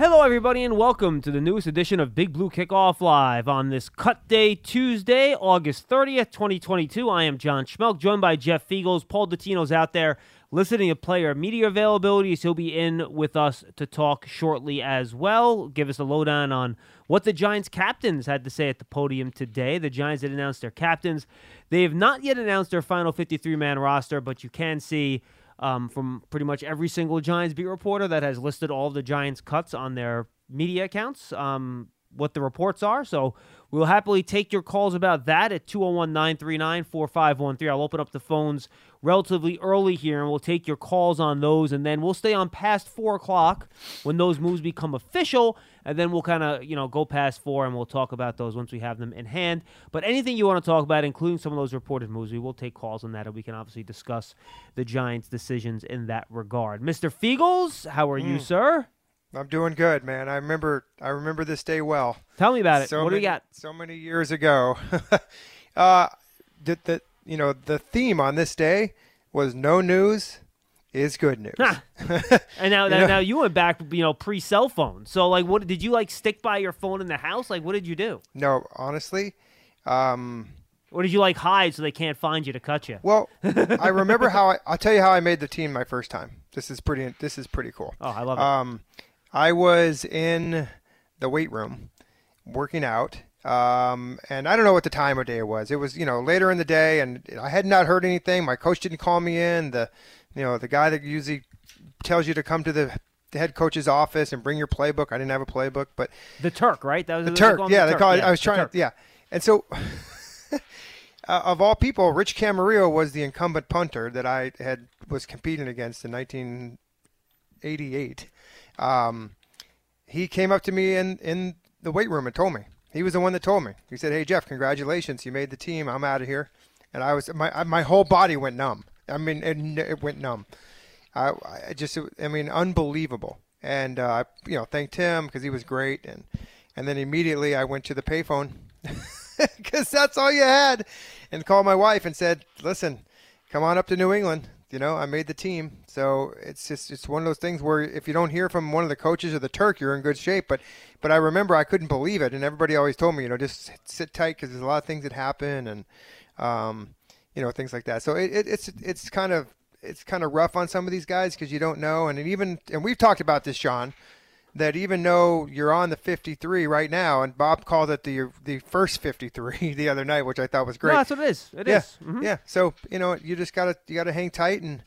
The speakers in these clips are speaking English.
Hello, everybody, and welcome to the newest edition of Big Blue Kickoff Live on this Cut Day Tuesday, August 30th, 2022. I am John Schmeelk, joined by Jeff Feagles. Paul Dottino's out there listening to player media availabilities. He'll be in with us to talk shortly as well. Give us a lowdown on what the Giants captains had to say at the podium today. The Giants had announced their captains. They have not yet announced their final 53 man roster, but you can see um, from pretty much every single Giants beat reporter that has listed all the Giants cuts on their media accounts, um, what the reports are. So we'll happily take your calls about that at 201 939 4513. I'll open up the phones relatively early here and we'll take your calls on those. And then we'll stay on past four o'clock when those moves become official. And then we'll kind of, you know, go past four and we'll talk about those once we have them in hand. But anything you want to talk about, including some of those reported moves, we will take calls on that and we can obviously discuss the Giants' decisions in that regard. Mr. Feagles, how are you, sir? I'm doing good, man. I remember I remember this day well. Tell me about it. So what do many, we got? So many years ago. uh the, the you know, the theme on this day was no news is good news. Ha. And now, You now, now you went back, you know, pre cell phone. So, like, what did you like stick by your phone in the house? Like, what did you do? No, honestly, um Or did you like hide so they can't find you to cut you? well, I remember how I I'll tell you how I made the team my first time. This is pretty this is pretty cool. Oh, I love it. Um, I was in the weight room working out. Um, and I don't know what the time of day it was. It was, you know, later in the day and I had not heard anything. My coach didn't call me in. The, you know, the guy that usually tells you to come to the, the head coach's office and bring your playbook. I didn't have a playbook, but the Turk, right? That was the Turk. Yeah, the they call it. Turk. I was trying to. Yeah, and so uh, of all people, Rich Camarillo was the incumbent punter that I had was competing against in 1988. Um, he came up to me in in the weight room and told me. He was the one that told me. He said, "Hey Jeff, congratulations, you made the team. I'm out of here." And I was my my whole body went numb. I mean, it, it went numb. I, I just, I mean, unbelievable. And uh, I, you know, thanked him because he was great. And and then immediately I went to the payphone because that's all you had, and called my wife and said, "Listen, come on up to New England. You know, I made the team." So it's just it's one of those things where if you don't hear from one of the coaches or the Turk, you're in good shape. But but I remember I couldn't believe it, and everybody always told me, you know, just sit, tight because there's a lot of things that happen, and um, you know, things like that. So it, it, it's it's kind of it's kind of rough on some of these guys because you don't know, and even and we've talked about this, Sean, that even though you're on the 53 right now, and Bob called it the the first 53 the other night, which I thought was great. No, that's what it is. It yeah, is. Mhm. yeah. So you know, you just gotta you gotta hang tight, and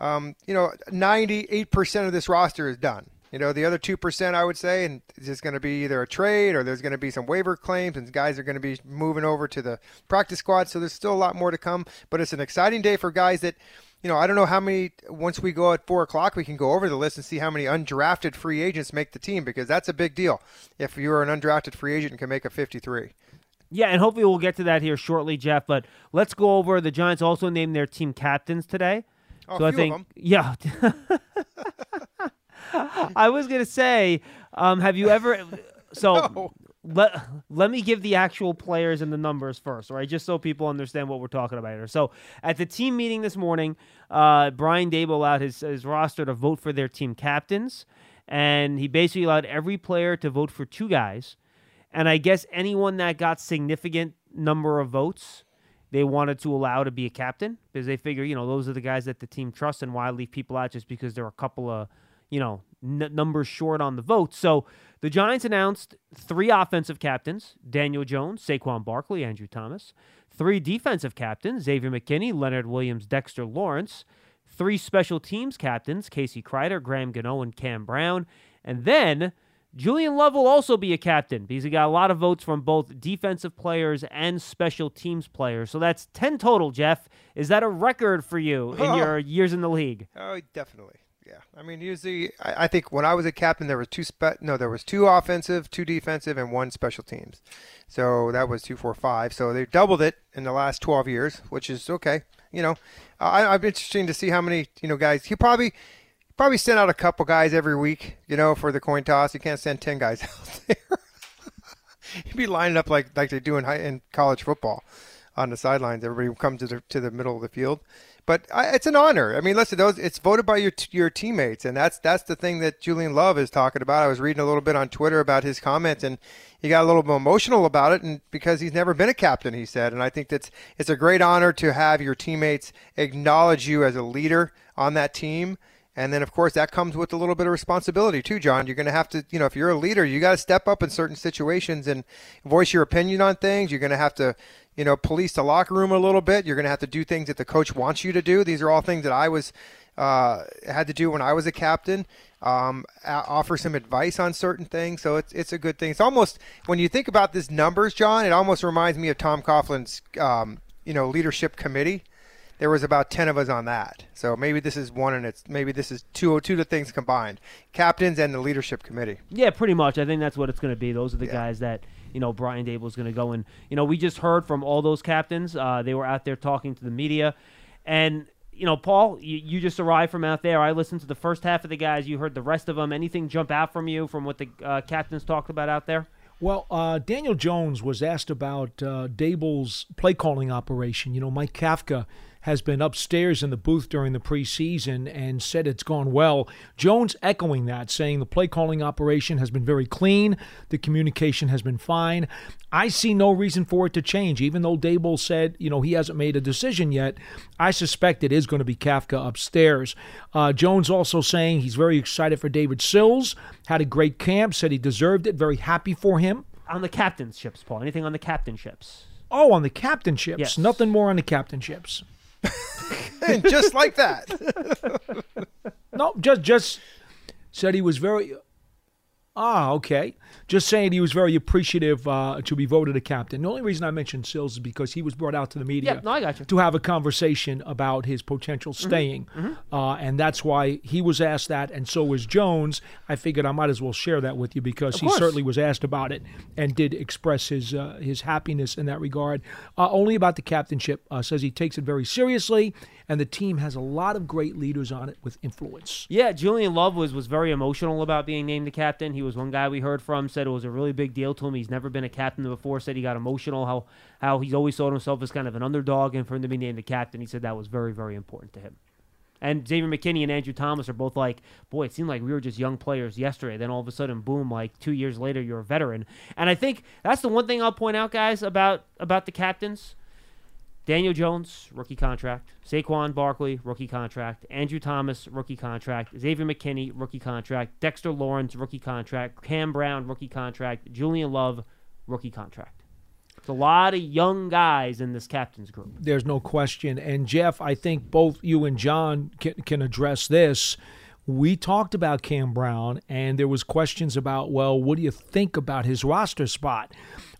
um, you know, 98 percent of this roster is done. You know, the other two percent, I would say, and it's just going to be either a trade or there's going to be some waiver claims, and guys are going to be moving over to the practice squad. So there's still a lot more to come. But it's an exciting day for guys that, you know, I don't know how many. Once we go at four o'clock, we can go over the list and see how many undrafted free agents make the team because that's a big deal. If you're an undrafted free agent and can make a 53. Yeah, and hopefully we'll get to that here shortly, Jeff. But let's go over the Giants also named their team captains today. Oh, so I think, yeah. I was gonna say, um, have you ever? So No. Let let me give the actual players and the numbers first, right? Just so people understand what we're talking about here. So at the team meeting this morning, uh, Brian Daboll allowed his his roster to vote for their team captains, and he basically allowed every player to vote for two guys, and I guess anyone that got significant number of votes. They wanted to allow to be a captain because they figure, you know, those are the guys that the team trusts, and why leave people out just because there are a couple of, you know, n- numbers short on the vote. So the Giants announced three offensive captains Daniel Jones, Saquon Barkley, Andrew Thomas, three defensive captains Xavier McKinney, Leonard Williams, Dexter Lawrence, three special teams captains Casey Kreiter, Graham Gano, and Cam Brown. And then Julian Love will also be a captain because he got a lot of votes from both defensive players and special teams players. So that's 10 total, Jeff. Is that a record for you in Oh. your years in the league? Oh, definitely. Yeah. I mean, usually, I, I think when I was a captain, there was two spe- no, there was two offensive, two defensive, and one special teams. So that was two, four, five. So they doubled it in the last 12 years, which is okay. You know, I, I'm interesting to see how many you know guys. He probably probably send out a couple guys every week. You know, for the coin toss. You can't send 10 guys out there. He'd be lining up like like they do in high, in college football on the sidelines. Everybody will come to the to the middle of the field. But I, it's an honor. I mean, listen, those it's voted by your your teammates, and that's that's the thing that Julian Love is talking about. I was reading a little bit on Twitter about his comments, and he got a little bit emotional about it, and because he's never been a captain, he said, and I think that's it's a great honor to have your teammates acknowledge you as a leader on that team. And then, of course, that comes with a little bit of responsibility too, John. You're going to have to, you know, if you're a leader, you got to step up in certain situations and voice your opinion on things. You're going to have to, you know, police the locker room a little bit. You're going to have to do things that the coach wants you to do. These are all things that I was uh, had to do when I was a captain. Um, offer some advice on certain things, so it's it's a good thing. It's almost when you think about these numbers, John. It almost reminds me of Tom Coughlin's, um, you know, leadership committee there was about 10 of us on that. So maybe this is one and it's maybe this is two or two the things combined. Captains and the leadership committee. Yeah, pretty much. I think that's what it's going to be. Those are the Yeah. guys that you know Brian Daboll's going to go and you know we just heard from all those captains. Uh, they were out there talking to the media, and you know Paul, you, you just arrived from out there. I listened to the first half of the guys. You heard the rest of them. Anything jump out from you from what the uh, captains talked about out there? Well, uh, Daniel Jones was asked about uh, Daboll's play calling operation. You know, Mike Kafka has been upstairs in the booth during the preseason and said it's gone well. Jones echoing that, saying the play calling operation has been very clean, the communication has been fine. I see no reason for it to change, even though Daboll said, you know, he hasn't made a decision yet. I suspect it is going to be Kafka upstairs. Uh, Jones also saying he's very excited for David Sills, had a great camp, said he deserved it, very happy for him. On the captainships, Paul. Anything on the captainships? Oh, on the captainships. Yes. Nothing more on the captainships. And just like that. No, just just said he was very. Ah, okay. Just saying he was very appreciative uh, to be voted a captain. The only reason I mentioned Sills is because he was brought out to the media no, I got you. to have a conversation about his potential Mm-hmm. staying. Uh, and that's why he was asked that, and so was Jones. I figured I might as well share that with you because he certainly was asked about it and did express his uh, his happiness in that regard. Uh, only about the captainship, uh, says he takes it very seriously, and the team has a lot of great leaders on it with influence. Yeah, Julian Love was was very emotional about being named the captain. He was one guy we heard from said it was a really big deal to him. He's never been a captain before. Said he got emotional. How how he's always thought himself as kind of an underdog, and for him to be named the captain, he said that was very very important to him. And Xavier McKinney and Andrew Thomas are both like, boy, it seemed like we were just young players yesterday. Then all of a sudden, boom, like two years later, you're a veteran. And I think that's the one thing I'll point out, guys, about about the captains. Daniel Jones, rookie contract. Saquon Barkley, rookie contract. Andrew Thomas, rookie contract. Xavier McKinney, rookie contract. Dexter Lawrence, rookie contract. Cam Brown, rookie contract. Julian Love, rookie contract. It's a lot of young guys in this captain's group. There's no question. And Jeff, I think both you and John can, can address this. We talked about Cam Brown, and there was questions about, well, what do you think about his roster spot?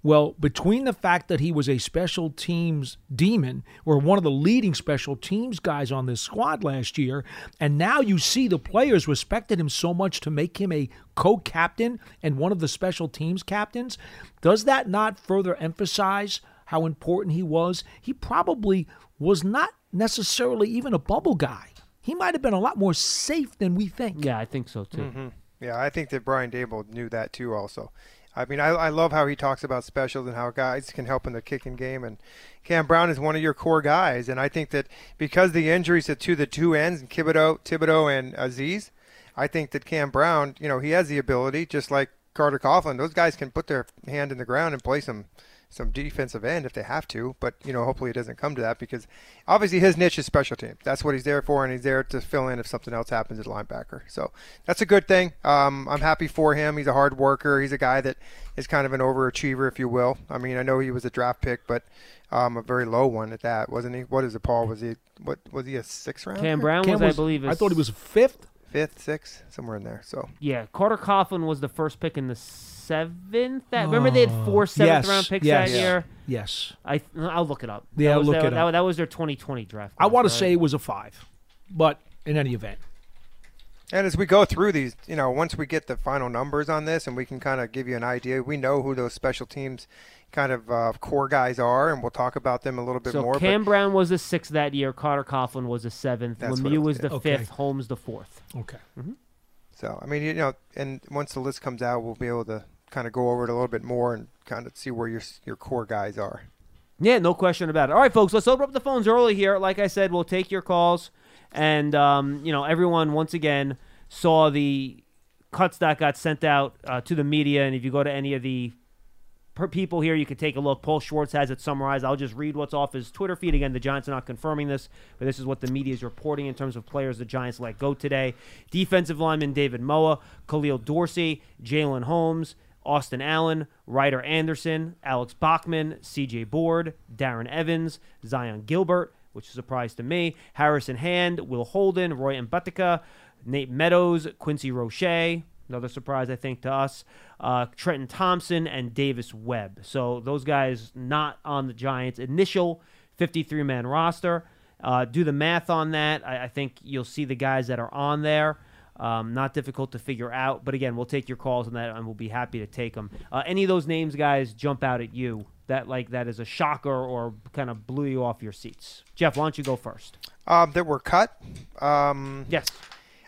Well, between the fact that he was a special teams demon, or one of the leading special teams guys on this squad last year, and now you see the players respected him so much to make him a co-captain and one of the special teams captains, does that not further emphasize how important he was? He probably was not necessarily even a bubble guy. He might have been a lot more safe than we think. Yeah, I think so too. Mm-hmm. Yeah, I think that Brian Daboll knew that too. Also, I mean, I, I love how he talks about specials and how guys can help in the kicking game. And Cam Brown is one of your core guys. And I think that because the injuries to the two ends, Thibodeaux, Thibodeaux and Azeez, I think that Cam Brown, you know, he has the ability, just like Carter Coughlin. Those guys can put their hand in the ground and play some some defensive end if they have to. But you know, hopefully it doesn't come to that because obviously his niche is special teams. That's what he's there for, and he's there to fill in if something else happens at linebacker. So that's a good thing. Um, I'm happy for him. He's a hard worker. He's a guy that is kind of an overachiever, if you will. I mean, I know he was a draft pick, but um, a very low one at that, wasn't he? What is it, Paul? Was he what was he a sixth round? Cam Brown Cam was, I believe, I thought he was fifth. Fifth, sixth, somewhere in there. So Yeah, Carter Coughlin was the first pick in the seventh. That remember they had oh. four seventh yes, round picks yes, that year. Yes. I I'll look it up. Yeah, that was look their, it that, up. that was their 2020 draft. I class, want to say it was a five, but in any event, And as we go through these, you know, once we get the final numbers on this and we can kind of give you an idea, we know who those special teams kind of uh, core guys are, and we'll talk about them a little bit So more. Cam but Brown was the sixth that year. Carter Coughlin was the seventh. That's Lemieux was was, the. Okay. fifth. Holmes the fourth. okay. so, I mean, you know, and once the list comes out, we'll be able to kind of go over it a little bit more and kind of see where your your core guys are. Yeah, no question about it. All right, folks, let's open up the phones early here. Like I said, we'll take your calls, and um, you know, everyone once again saw the cuts that got sent out uh, to the media, and if you go to any of the people here, you can take a look. Paul Schwartz has it summarized. I'll just read what's off his Twitter feed. Again, the Giants are not confirming this, but this is what the media is reporting in terms of players the Giants let go today. Defensive lineman David Moa, Khalil Dorsey, Jalyn Holmes, Austin Allen, Ryder Anderson, Alex Bachman, CJ Board, Darren Evans, Zyon Gilbert, which is a surprise to me, Harrison Hand, Will Holden, Roy Mbaeteka, Nate Meadors, Quincy Roche, another surprise I think to us, uh, Trenton Thompson, and Davis Webb. So those guys not on the Giants' initial 53 man roster. Uh, do the math on that. I, I think you'll see the guys that are on there. Um, not difficult to figure out, but again, we'll take your calls on that, and we'll be happy to take them. Uh, any of those names, guys, jump out at you that like that is a shocker or kind of blew you off your seats. Jeff, why don't you go first? Um, that were cut. Um, Yes.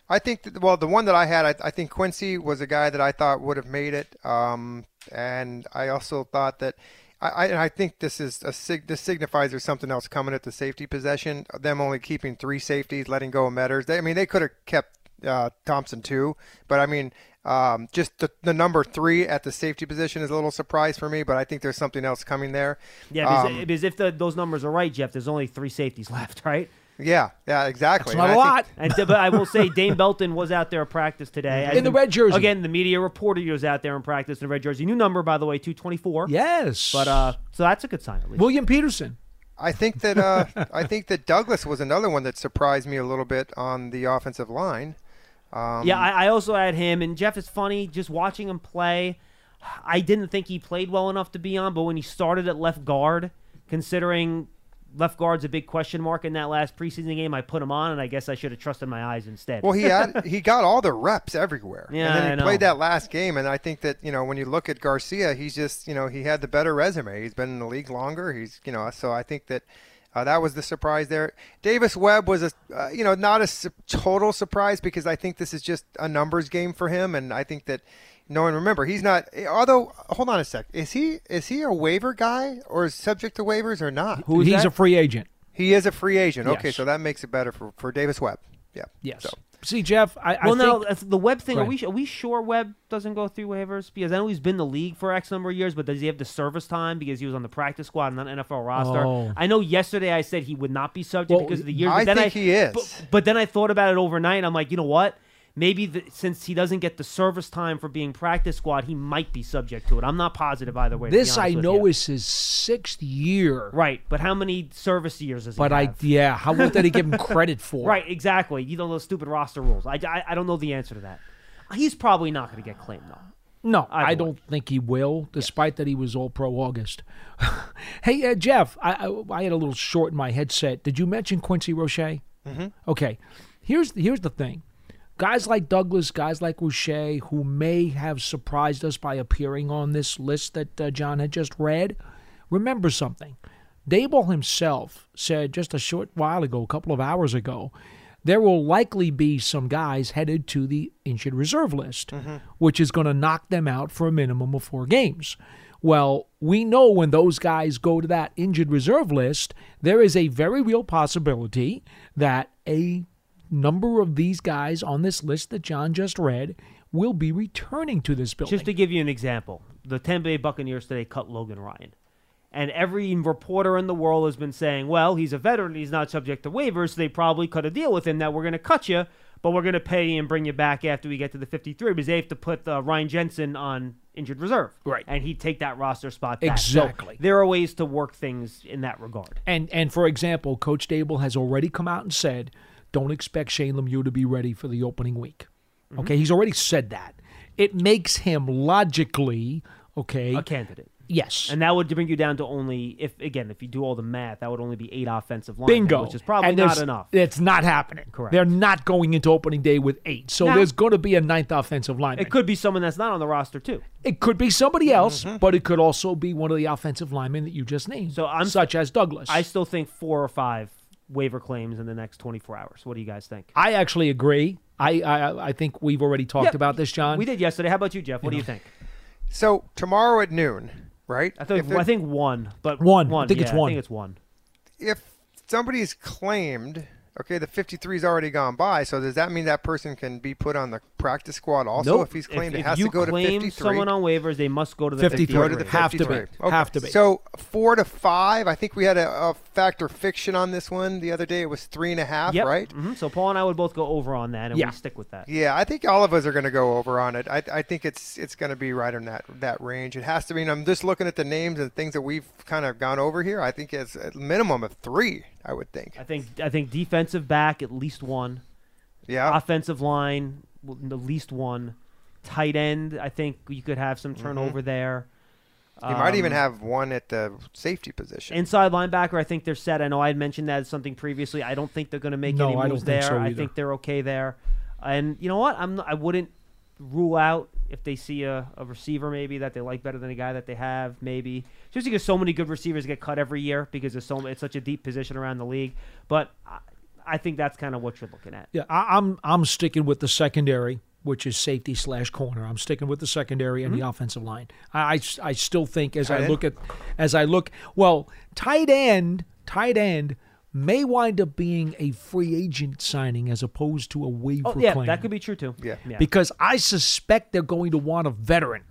I think that, well, the one that I had, I, I think Quincy was a guy that I thought would have made it, um, and I also thought that. I, I, I think this is a sig- this signifies there's something else coming at the safety possession. Them only keeping three safeties, letting go of Meadors. They, I mean, they could have kept uh, Thompson too, but I mean, um, just the, the number three at the safety position is a little surprise for me. But I think there's something else coming there. Yeah, because, Um, because if the, those numbers are right, Jeff, there's only three safeties left, right? yeah, yeah, exactly. That's not And a I think- lot. And but I will say Dane Belton was out there at practice today In the red jersey. Again, the media reporter was out there in practice in the red jersey. New number, by the way, two twenty four. Yes. But uh, so that's a good sign at least. William Peterson. I think that uh, I think that Douglas was another one that surprised me a little bit on the offensive line. Um, yeah, I, I also had him, and Jeff is funny. Just watching him play, I didn't think he played well enough to be on. But when he started at left guard, considering left guard's a big question mark in that last preseason game, I put him on, and I guess I should have trusted my eyes instead. Well, he had he got all the reps everywhere. Yeah, and then he I know. played that last game, and I think that you know when you look at Garcia, he's just you know he had the better resume. He's been in the league longer. He's you know so I think that. Uh, that was the surprise there. Davis Webb was a, uh, you know, not a su- total surprise because I think this is just a numbers game for him, and I think that no one remember he's not. Although, hold on a sec, is he is he a waiver guy or is subject to waivers or not? Who is He's that? a free agent. He is a free agent. Okay, so that makes it better for, for Davis Webb. Yeah. Yes. So, See, Jeff, I, I well, now think if the Webb thing. Are we are we sure Webb doesn't go through waivers? Because I know he's been in the league for X number of years, but does he have the service time because he was on the practice squad and not NFL roster? Oh. I know yesterday I said he would not be subject Well, because of the years. I but then think he is. But, but then I thought about it overnight. and I'm like, you know what? Maybe the, since he doesn't get the service time for being practice squad, he might be subject to it. I'm not positive either way. this I know is his sixth year. right. But how many service years does he But I, have? yeah, how what did he give him credit for? Right, exactly. You know those stupid roster rules. I, I, I don't know the answer to that. He's probably not going to get claimed though. No, Either I don't think he will, despite that he was all pro August. hey, uh, Jeff, I, I I had a little short in my headset. Did you mention Quincy Roche? Mm-hmm. Okay, here's here's the thing. Guys like Douglas, guys like Roche, who may have surprised us by appearing on this list that uh, John had just read, remember something. Daboll himself said just a short while ago, a couple of hours ago, there will likely be some guys headed to the injured reserve list, which is going to knock them out for a minimum of four games. Well, we know when those guys go to that injured reserve list, there is a very real possibility that a number of these guys on this list that John just read will be returning to this building. Just to give you an example, the Tampa Bay Buccaneers today cut Logan Ryan. And every reporter in the world has been saying, well, he's a veteran, he's not subject to waivers, so they probably cut a deal with him that we're going to cut you, but we're going to pay you and bring you back after we get to the 53 because they have to put uh, Ryan Jensen on injured reserve. Right. And he'd take that roster spot back. Exactly. So there are ways to work things in that regard. And and for example, Coach Daboll has already come out and said, don't expect Shane Lemieux to be ready for the opening week. Mm-hmm. Okay, he's already said that. It makes him logically okay. A candidate. Yes. And that would bring you down to only, if again, if you do all the math, that would only be eight offensive linemen, Bingo. which is probably And not enough. It's not happening. Correct. They're not going into opening day with eight. So Now- there's going to be a ninth offensive lineman. It could be someone that's not on the roster too. It could be somebody else, Mm-hmm. but it could also be one of the offensive linemen that you just named. So I'm- such as Douglas. I still think four or five waiver claims in the next 24 hours. What do you guys think? I actually agree. I I, I think we've already talked Yeah, about this, John. We did yesterday. How about you, Jeff? What do you think? So tomorrow at noon, right? I think I think one, but One. one. I One. think it's one. I think it's one. if somebody's claimed, okay, the 53's already gone by, so does that mean that person can be put on the practice squad also Nope. if he's claimed if, it has to go to claim 53? someone on waivers, they must go to the 53. 53. Go to the Have to be. 53. Have to be. So four to five. I think we had a, a factor fiction on this one the other day. It was three and a half, Yep. right? hmm So Paul and I would both go over on that, and Yeah. we stick with that. Yeah, I think all of us are going to go over on it. I, I think it's it's going to be right in that that range. It has to be. And I'm just looking at the names and things that we've kind of gone over here. I think it's a minimum of three. I would think. I think I think defensive back at least one, Yeah. offensive line w- at least one, tight end. I think you could have some turnover there. You might even Um, have one at the safety position. Inside linebacker, I think they're set. I know I had mentioned that as something previously. I don't think they're going to make No, any I moves don't think there. so I think they're okay there. And you know what? I'm I wouldn't rule out if they see a, a receiver maybe that they like better than a guy that they have maybe just because so many good receivers get cut every year because there's so it's such a deep position around the league. But I, I think that's kind of what you're looking at. Yeah, I, I'm I'm sticking with the secondary, which is safety slash corner. I'm sticking with the secondary and Mm-hmm. the offensive line. I, I, I still think as Tight I end? look at as I look well, tight end, tight end may wind up being a free agent signing as opposed to a waiver Oh yeah, claim. that could be true too. Yeah. because I suspect they're going to want a veteran.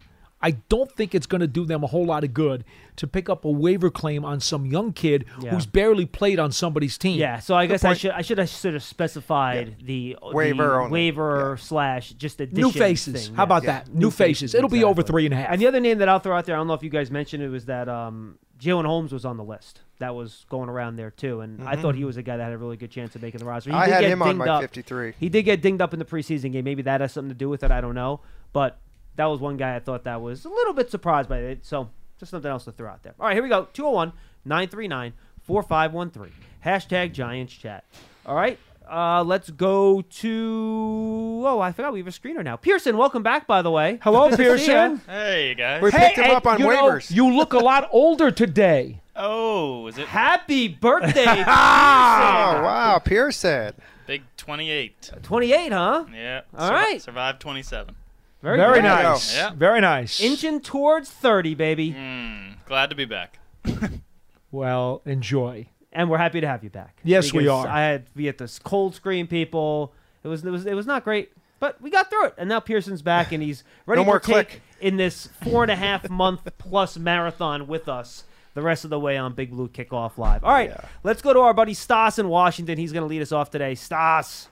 I don't think it's going to do them a whole lot of good to pick up a waiver claim on some young kid Yeah. who's barely played on somebody's team. Yeah, so I guess I should I should have sort of specified the Waiver the only. waiver slash just addition New faces. thing, How about yes. that? New faces. It'll be over three and a half. And the other name that I'll throw out there, I don't know if you guys mentioned it, was that um, Jalyn Holmes was on the list. That was going around there too, and I thought he was a guy that had a really good chance of making the roster. He Mm-hmm. I did had get him on dinged my up. 53. He did get dinged up in the preseason game. Maybe that has something to do with it. I don't know, but that was one guy I thought that was a little bit surprised by it. So just something else to throw out there. All right, here we go. 201 939 4513. Hashtag Giants Chat. All right. Uh, let's go to. Oh, I forgot we have a screener now. Pearson, welcome back, by the way. Hello, Good to see ya. Pearson. Hey guys. We picked him up on you know, waivers. you look a lot older today. Oh, is it Happy birthday, oh wow, Pearson. big 28? 28, huh? Yeah. All right. Survived 27. Very, Very good. nice. Yeah. Very nice. Inching towards 30, baby. Mm, glad to be back. well, enjoy. And we're happy to have you back. Yes, we are. I had we had this cold screen people. It was it was it was not great, but we got through it. And now Pearson's back, and he's ready No more to take click. in this four and a half month plus marathon with us. The rest of the way on Big Blue Kickoff Live. All right, let's go to our buddy Stas in Washington. He's going to lead us off today. Stas.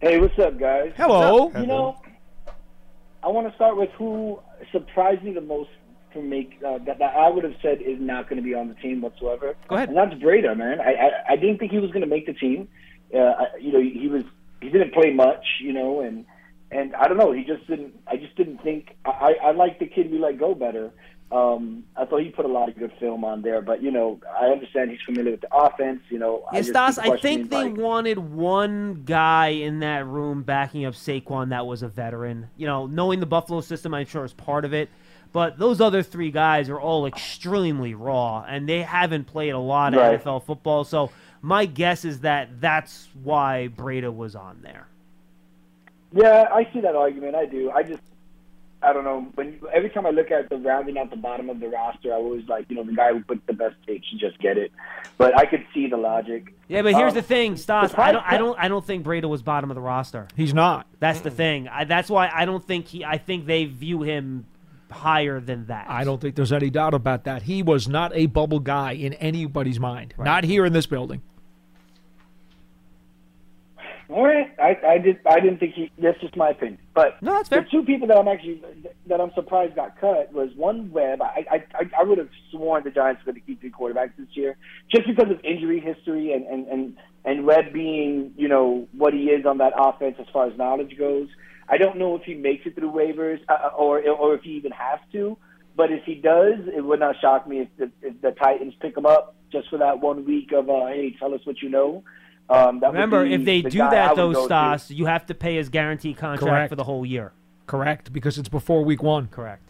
Hey, what's up, guys? Hello. You know, I want to start with who surprised me the most to make uh, that, that I would have said is not going to be on the team whatsoever. Go ahead. And that's Breida, man. I I, I didn't think he was going to make the team. Uh, I, you know, he was he didn't play much, you know, and and I don't know. He just didn't. I just didn't think. I I, I like the kid we let go better. Um, I thought he put a lot of good film on there, but you know, I understand he's familiar with the offense. You know, I Yeah, just Stas, I think they like, wanted one guy in that room backing up Saquon that was a veteran. You know, knowing the Buffalo system, I'm sure is part of it. But those other three guys are all extremely raw, and they haven't played a lot of Right. NFL football. So My guess is that that's why Breida was on there. Yeah, I see that argument. I do. I just, I don't know. When every time I look at the rounding out the bottom of the roster, I always like, you know, the guy who puts the best take should just get it. But I could see the logic. Yeah, but here's Um, the thing, Stas. I don't, I don't, I don't think Breida was bottom of the roster. He's not. That's the thing. I, that's why I don't think he. I think they view him higher than that. I don't think there's any doubt about that. He was not a bubble guy in anybody's mind. Not here in this building. All right, eh, I, I did. I didn't think he. That's just my opinion. But no, that's fair. The two people that I'm actually that I'm surprised got cut was one Webb. I I I, I would have sworn the Giants were going to keep three quarterbacks this year, just because of injury history and and and and Webb being you know what he is on that offense as far as knowledge goes. I don't know if he makes it through waivers uh, or or if he even has to. But if he does, it would not shock me if the, if the Titans pick him up just for that one week of uh, hey, tell us what you know. Um, that Remember, if they the do that would though, go to. Stas, you have to pay his guaranteed contract Correct. for the whole year. Correct, because it's before week one. Correct.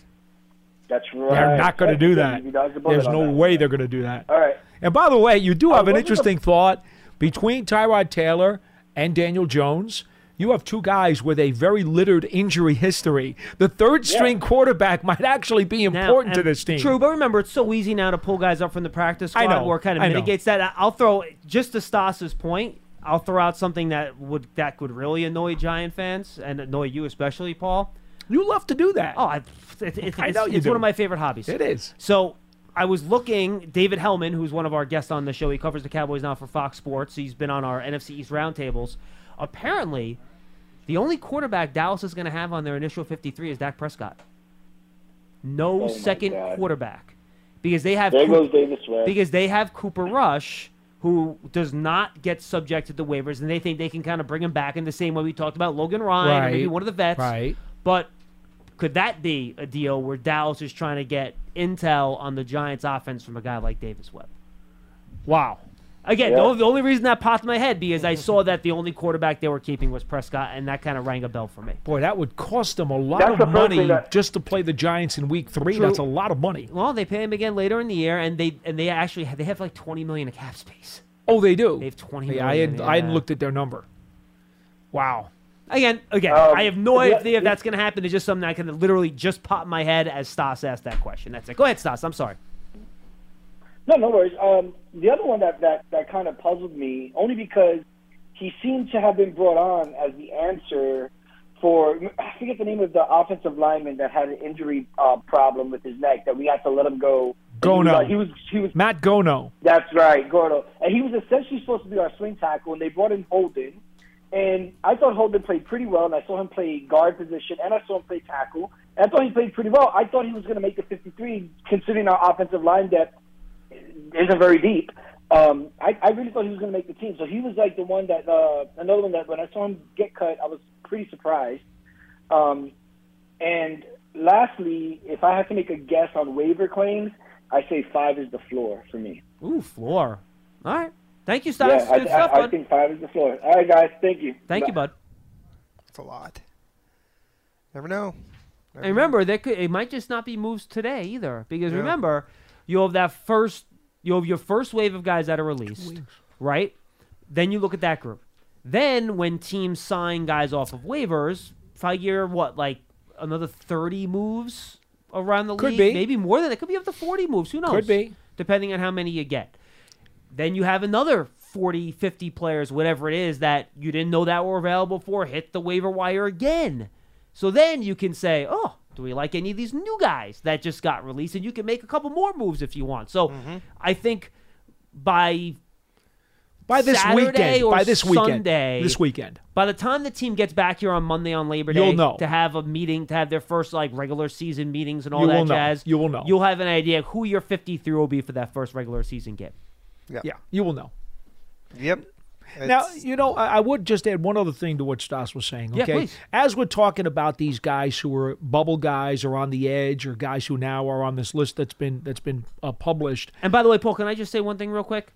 That's right. They're not going to do that. you dodged the bullet There's no that. way they're going to do that. All right. And by the way, you do Uh, have an wasn't interesting thought between Tyrod Taylor and Daniel Jones. You have two guys with a very littered injury history. The third string quarterback might actually be Now, important to this team. True, but remember, it's so easy now to pull guys up from the practice I squad know, where it kind of I know. mitigates that. I- I'll throw just to Stas's point. I'll throw out something that would that would really annoy Giant fans and annoy you especially, Paul. You love to do that. Oh, I, it, it, I it's, know you it's do. one of my favorite hobbies. It is. So I was looking. David Helman, who's one of our guests on the show, he covers the Cowboys now for Fox Sports. He's been on our NFC East roundtables. Apparently, the only quarterback Dallas is going to have on their initial 53 is Dak Prescott. No Oh, second God. quarterback because they have There Coop- goes Davis Webb. because they have Cooper Rush who does not get subjected to waivers and they think they can kind of bring him back in the same way we talked about Logan Ryan or maybe one of the vets. Right. But could that be a deal where Dallas is trying to get intel on the Giants' offense from a guy like Davis Webb? Wow. Again, Yeah. the, only, the only reason that popped in my head because I saw that the only quarterback they were keeping was Prescott, and that kind of rang a bell for me. Boy, that would cost them a lot That's of money that- just to play the Giants in week three. True. That's a lot of money. Well, they pay him again later in the year, and they and they actually have, they have like twenty million of cap space. Oh, they do. They have twenty Yeah, I hadn't, I hadn't looked at their number. Wow. Again, again, Um, I have no yeah, idea if that's going to happen. It's just something that can literally just pop in my head as Stas asked that question. That's it. Go ahead, Stas. I'm sorry. No, no worries. Um, the other one that, that, that kind of puzzled me, only because he seemed to have been brought on as the answer for, I forget the name of the offensive lineman that had an injury uh, problem with his neck that we had to let him go. And he was, Gono. He was, he was, Matt Gono. that's right, Gordo. And he was essentially supposed to be our swing tackle, and they brought in Holden. And I thought Holden played pretty well, and I saw him play guard position, and I saw him play tackle. And I thought he played pretty well. I thought he was going to make the 53, considering our offensive line depth isn't very deep. Um, I, I really thought he was going to make the team. So he was like the one that, uh, another one that when I saw him get cut, I was pretty surprised. Um, and lastly, if I have to make a guess on waiver claims, I say five is the floor for me. Ooh, floor. All right. Thank you, Stas. Yeah, I, Good stuff, I, I think five is the floor. All right, guys. Thank you. Thank you, bud. It's a lot. Never know. Never And remember, there could, it might just not be moves today either, because remember, you have that first, you have your first wave of guys that are released, right? Then you look at that group. Then when teams sign guys off of waivers, figure what like another thirty moves around the Could league, be. maybe more than that. It could be up to forty moves. Who knows? Could be. depending on how many you get. Then you have another 40, 50 players, whatever it is, that you didn't know that were available for, hit the waiver wire again. So then you can say, oh, do we like any of these new guys that just got released? And you can make a couple more moves if you want. So Mm-hmm. I think by By this Saturday weekend. or By this weekend. Sunday, This weekend. by the time the team gets back here on Monday on Labor Day You'll know. to have a meeting, to have their first like regular season meetings and all You that will know. jazz, You will know. You'll have an idea who your 53 will be for that first regular season game. Yeah, you will know. Yep. Now, you know, I, I would just add one other thing to what Stas was saying. Okay, please. as we're talking about these guys who are bubble guys or on the edge, or guys who now are on this list that's been that's been uh, published. And by the way, Paul, can I just say one thing real quick?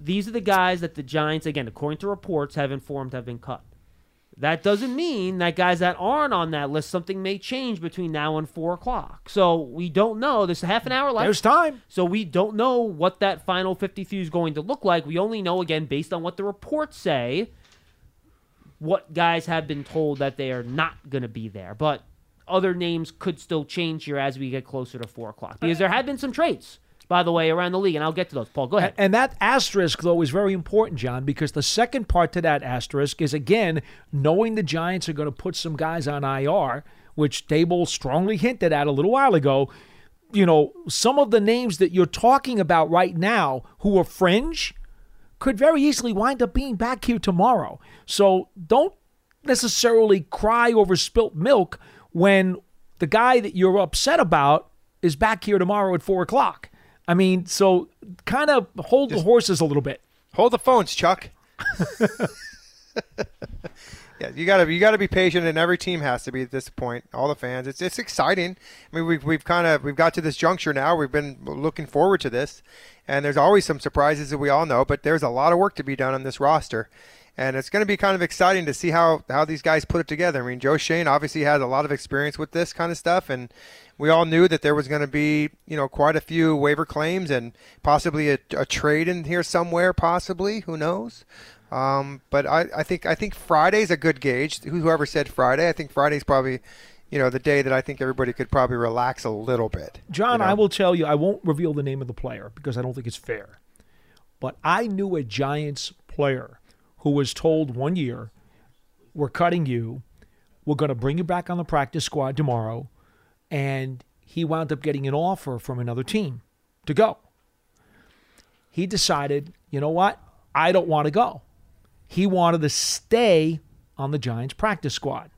These are the guys that the Giants, again, according to reports, have informed have been cut. That doesn't mean that guys that aren't on that list, something may change between now and four o'clock. So we don't know. There's a half an hour left. There's time. So we don't know what that final 53 is going to look like. We only know, again, based on what the reports say, what guys have been told that they are not going to be there. But other names could still change here as we get closer to four o'clock because there have been some trades, by the way, around the league, and I'll get to those. Paul, go ahead. And that asterisk, though, is very important, John, because the second part to that asterisk is, again, knowing the Giants are going to put some guys on IR, which Daboll strongly hinted at a little while ago. You know, some of the names that you're talking about right now who are fringe could very easily wind up being back here tomorrow. So don't necessarily cry over spilt milk when the guy that you're upset about is back here tomorrow at four o'clock. I mean, so kind of hold the horses a little bit. Hold the phones, Chuck. yeah, you gotta you gotta be patient, and every team has to be at this point. All the fans, it's it's exciting. I mean, we've we've kind of we've got to this juncture now. We've been looking forward to this, and there's always some surprises that we all know. But there's a lot of work to be done on this roster, and it's going to be kind of exciting to see how how these guys put it together. I mean, Joe Schoen obviously has a lot of experience with this kind of stuff, and we all knew that there was going to be you know quite a few waiver claims and possibly a, a trade in here somewhere, possibly who knows. Um, but I, I think I think Friday's a good gauge. Whoever said Friday, I think Friday's probably, you know, the day that I think everybody could probably relax a little bit. John, you know? I will tell you, I won't reveal the name of the player because I don't think it's fair. But I knew a Giants player who was told one year, "We're cutting you. We're going to bring you back on the practice squad tomorrow," and he wound up getting an offer from another team to go. He decided, you know what? I don't want to go. He wanted to stay on the Giants practice squad.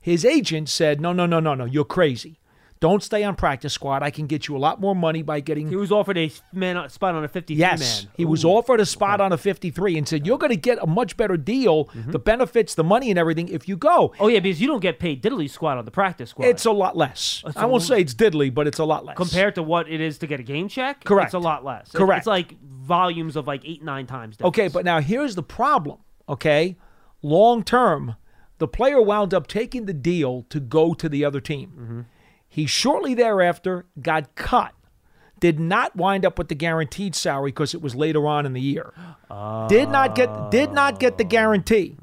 His agent said, No, no, no, no, no, you're crazy. Don't stay on practice squad. I can get you a lot more money by getting. He was offered a man spot on a 53 Yes, man. he was offered a spot on a 53 and said, You're going to get a much better deal, the benefits, the money, and everything if you go. Oh, yeah, because you don't get paid diddly squat on the practice squad. It's a lot less. It's I won't say it's diddly, but it's a lot less. Compared to what it is to get a game check, Correct. It's a lot less. Correct. It's like volumes of like eight, nine times. Okay, but now here's the problem. Okay, long term, the player wound up taking the deal to go to the other team. Mm-hmm. He shortly thereafter got cut. Did not wind up with the guaranteed salary because it was later on in the year. Did not get did not get the guarantee.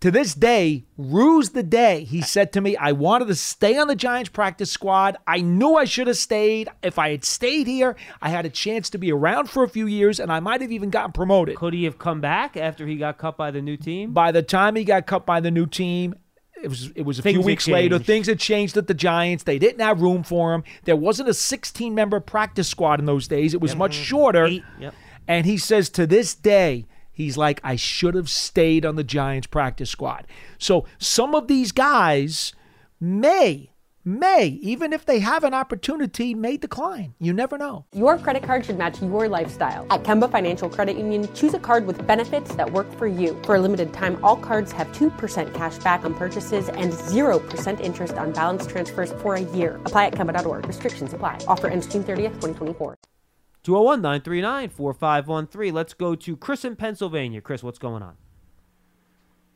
To this day, ruse the day. He said to me, I wanted to stay on the Giants practice squad. I knew I should have stayed. If I had stayed here, I had a chance to be around for a few years and I might have even gotten promoted. Could he have come back after he got cut by the new team? By the time he got cut by the new team, it was it was a Things few weeks later. Things had changed at the Giants. They didn't have room for him. There wasn't a 16 member practice squad in those days. It was much shorter. Eight, yep. And he says to this day, he's like, I should have stayed on the Giants practice squad. So some of these guys may, may, even if they have an opportunity, may decline. You never know. Your credit card should match your lifestyle. At Kemba Financial Credit Union, choose a card with benefits that work for you. For a limited time, all cards have 2% cash back on purchases and 0% interest on balance transfers for a year. Apply at Kemba.org. Restrictions apply. Offer ends June 30th, 2024. 201 939 4513. Let's go to Chris in Pennsylvania. Chris, what's going on?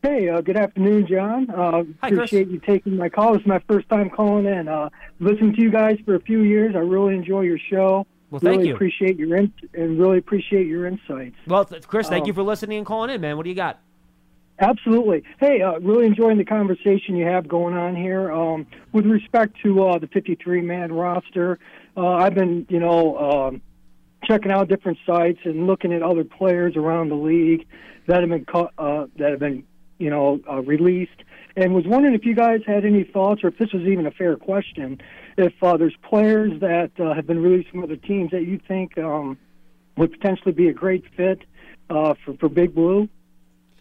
Hey, uh, good afternoon, John. Uh, Hi, Chris. appreciate you taking my call. This is my first time calling in. Uh, listened to you guys for a few years. I really enjoy your show. Well, thank really you. appreciate your in- and really appreciate your insights. Well, th- Chris, thank Um, you for listening and calling in, man. What do you got? Absolutely. Hey, uh, really enjoying the conversation you have going on here. Um, with respect to uh, the 53 man roster, uh, I've been, you know, um, checking out different sites and looking at other players around the league that have been caught, uh, that have been, you know, uh, released, and was wondering if you guys had any thoughts or if this was even a fair question. If uh, there's players that uh, have been released from other teams that you think um, would potentially be a great fit uh, for for Big Blue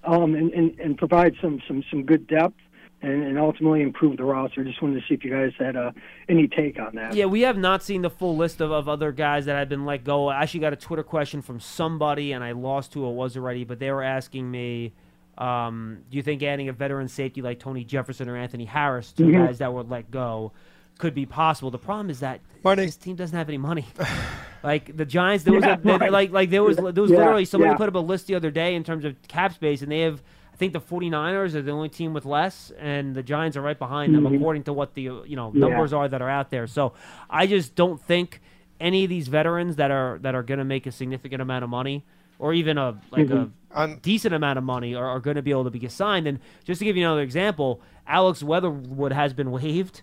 um, and, and, and provide some, some, some good depth and, ultimately improve the roster. Just wanted to see if you guys had uh, any take on that. Yeah, we have not seen the full list of, of other guys that have been let go. I actually got a Twitter question from somebody, and I lost who it was already, but they were asking me, um, do you think adding a veteran safety like Tony Jefferson or Anthony Harris, 2 Mhm. guys that were let go, could be possible? The problem is that this team doesn't have any money. like the Giants, there was Yeah, a, there- right. like like there was there was Yeah, literally somebody yeah. put up a list the other day in terms of cap space, and they have I think the 49ers are the only team with less, and the Giants are right behind them, Mhm. according to what the uh, you know numbers are that are out there. So I just don't think any of these veterans that are that are going to make a significant amount of money, or even a like Mhm. a decent amount of money, are, are going to be able to be signed. And just to give you another example, Alex Leatherwood has been waived,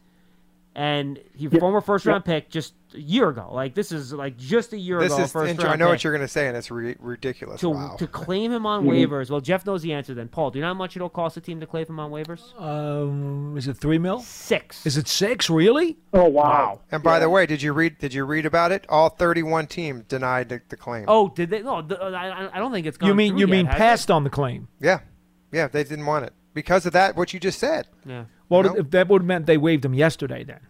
and he former first round pick just a year ago. Like this is like just a year This ago. is first intro- I know pick what you're going to say, and it's ri- ridiculous. to, wow. to claim him on waivers. Well, Jeff knows the answer then. Paul, do you know how much it'll cost a team to claim him on waivers? Um, is it three mil? Six. Is it six? Really? Oh wow! And by the way, did you read? Did you read about it? All 31 teams denied the, the claim. Oh, did they? No, th- I, I don't think it's gone. You mean you yet, mean has it? passed on the claim? Yeah, yeah, they didn't want it because of that. What you just said. Yeah. Well, No. if that would have meant they waived him yesterday then.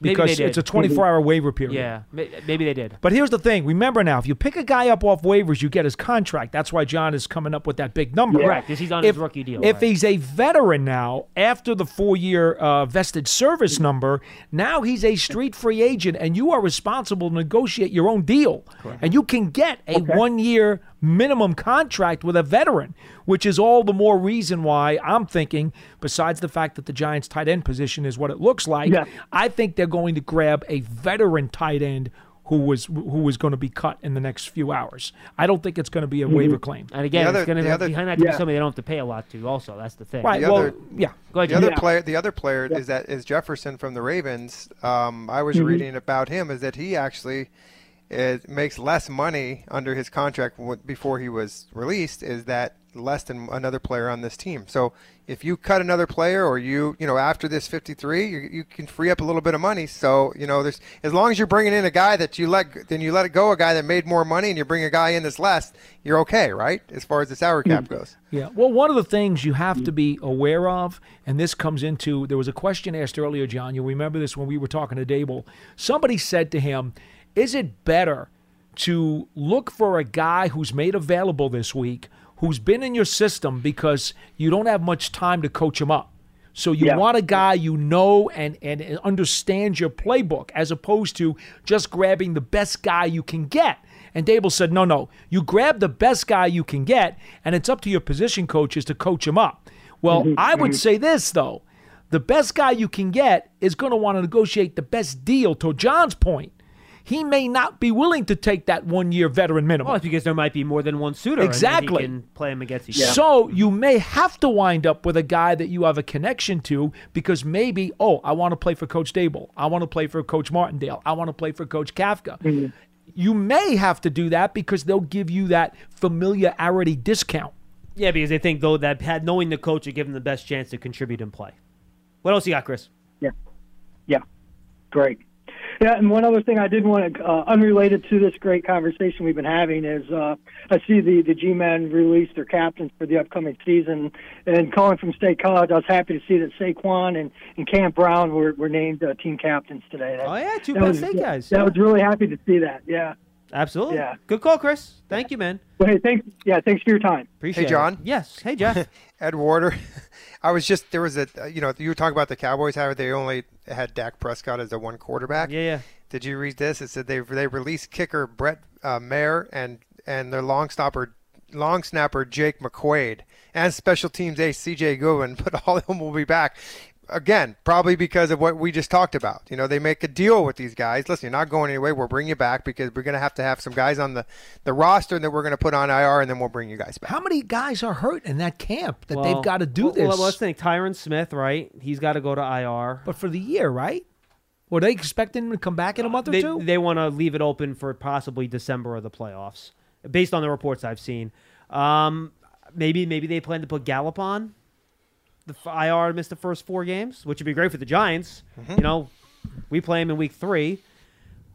Because it's a 24 hour waiver period. Yeah, maybe they did. But here's the thing. Remember now, if you pick a guy up off waivers, you get his contract. That's why John is coming up with that big number. Yeah. Correct, 'cause he's on if, his rookie deal, If right. he's a veteran now, after the four year uh, vested service number, now he's a street free agent, and you are responsible to negotiate your own deal. And you can get a one year minimum contract with a veteran, which is all the more reason why I'm thinking, besides the fact that the Giants' tight end position is what it looks like, Yeah. I think they're going to grab a veteran tight end who was who was going to be cut in the next few hours. I don't think it's going to be a waiver claim. And again, The it's going to be other- behind that to be Yeah. somebody they don't have to pay a lot to. Also, that's the thing. Right. The well, other- yeah. Go ahead. The other Jim. player, the other player is that is Jefferson from the Ravens. Um, I was Mhm. reading about him is that he actually is, makes less money under his contract before he was released. Is that less than another player on this team? So if you cut another player, or you you know after this 53, you, you can free up a little bit of money. So you know there's as long as you're bringing in a guy that you let then you let it go a guy that made more money, and you bring a guy in that's less, you're okay, right? As far as the salary cap mm. goes. Yeah. Well, one of the things you have to mm. be aware of, and this comes into there was a question asked earlier, John. You'll remember this when we were talking to Daboll. Somebody said to him, Is it better to look for a guy who's made available this week, who's been in your system because you don't have much time to coach him up? So you Yeah. want a guy you know and, and and understands your playbook as opposed to just grabbing the best guy you can get. And Daboll said, no, no, you grab the best guy you can get, and it's up to your position coaches to coach him up. Well, Mhm, I would mhm. say this, though. The best guy you can get is going to want to negotiate the best deal. To John's point, he may not be willing to take that one year veteran minimum. Well, it's because there might be more than one suitor. Exactly. And he can play him against each other. So you may have to wind up with a guy that you have a connection to because maybe, oh, I want to play for Coach Daboll. I want to play for Coach Martindale. I want to play for Coach Kafka. Mm-hmm. You may have to do that because they'll give you that familiarity discount. Yeah, because they think though that had knowing the coach would give them the best chance to contribute and play. What else you got, Chris? Yeah. Yeah. Great. Yeah, and one other thing I did want to, uh, unrelated to this great conversation we've been having, is uh, I see the the G-men release their captains for the upcoming season. And calling from State College, I was happy to see that Saquon and, and Cam Brown were, were named uh, team captains today. That, Oh yeah, two that Penn State guys. That yeah. was really happy to see that. Yeah. Absolutely. Yeah. Good call, Chris. Thank you, man. Well, hey, thanks. Yeah, thanks for your time. Appreciate Hey, John. it. Yes. Hey, Jeff. Ed Warder. I was just there was a uh, you know you were talking about the Cowboys how they only had Dak Prescott as a one quarterback. Yeah, yeah. Did you read this? It said they they released kicker Brett uh, Maher and and their long stopper long snapper Jake McQuaid and special teams ace CJ Goodwin, but all of them will be back. Again, probably because of what we just talked about. You know, they make a deal with these guys. Listen, you're not going anywhere. We'll bring you back because we're going to have to have some guys on the, the roster that we're going to put on IR, and then we'll bring you guys back. How many guys are hurt in that camp that Well, they've got to do well, this? Well, let's think. Tyron Smith, right? He's got to go to IR. But for the year, right? Were they expecting him to come back in a month or they, two? They want to leave it open for possibly December of the playoffs, based on the reports I've seen. Um, maybe maybe they plan to put Gallup on the IR to miss the first four games, which would be great for the Giants. Mm-hmm. You know, we play them in week three.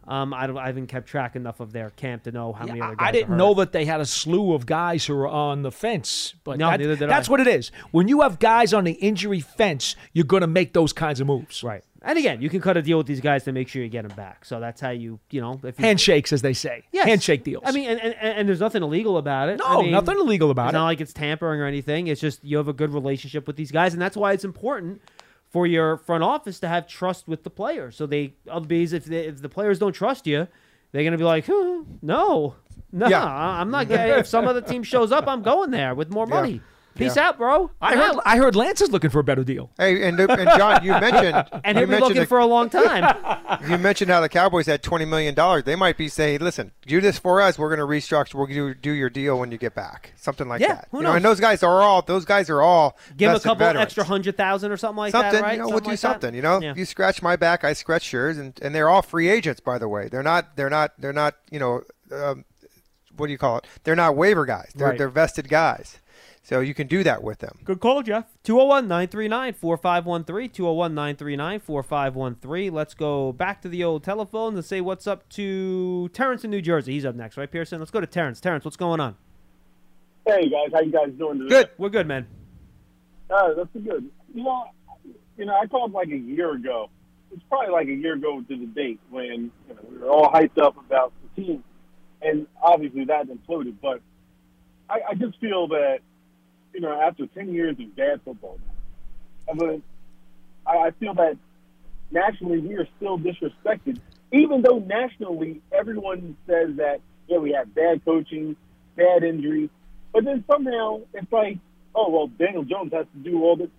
Um, I don't. I haven't kept track enough of their camp to know how many other guys. I didn't know that they had a slew of guys who were on the fence. But No, that- that's I. what it is. When you have guys on the injury fence, you're going to make those kinds of moves. Right. And again, you can cut a deal with these guys to make sure you get them back. So that's how you, you know, if you, Handshakes, as they say. Yes. Handshake deals. I mean, and, and, and there's nothing illegal about it. No, I mean, nothing illegal about it's it. It's not like it's tampering or anything. It's just you have a good relationship with these guys, and that's why it's important for your front office to have trust with the players. So they, otherwise, if they, if the players don't trust you, they're gonna be like, "Huh, no, no, Yeah. I'm not. If some other team shows up, I'm going there with more Yeah. Money. Peace Yeah. out, bro. I I'm heard out. I heard Lance is looking for a better deal. Hey, and, and John, you mentioned and you he'll be mentioned looking the- for a long time. You mentioned how the Cowboys had twenty million dollars. They might be saying, "Listen, do this for us. We're going to restructure. We'll do, do your deal when you get back." Something like Yeah, that. who You know, and those guys are all those guys are all Give him a vested couple veterans. extra hundred thousand or something like something. that, right? You know, we'll do like that? something. You know, Yeah. you scratch my back, I scratch yours, and, and they're all free agents, by the way. They're not. They're not. They're not. You know, um, what do you call it? They're not waiver guys. They're Right. they're vested guys. So you can do that with them. Good call, Jeff. 201 939 4513. 201 939 4513. Let's go back to the old telephone and say what's up to Terrence in New Jersey. He's up next, right, Pearson? Let's go to Terrence. Terrence, what's going on? Hey guys, how you guys doing today? Good. We're good, man. Uh, that's good. You know, you know, I called like a year ago. It's probably like a year ago to the date when you know, we were all hyped up about the team, and obviously that imploded. But I, I just feel that you know, after ten years of bad football, I mean, I, feel that nationally we are still disrespected, even though nationally everyone says that yeah we have bad coaching, bad injuries, but then somehow it's like oh well Daniel Jones has to do all this.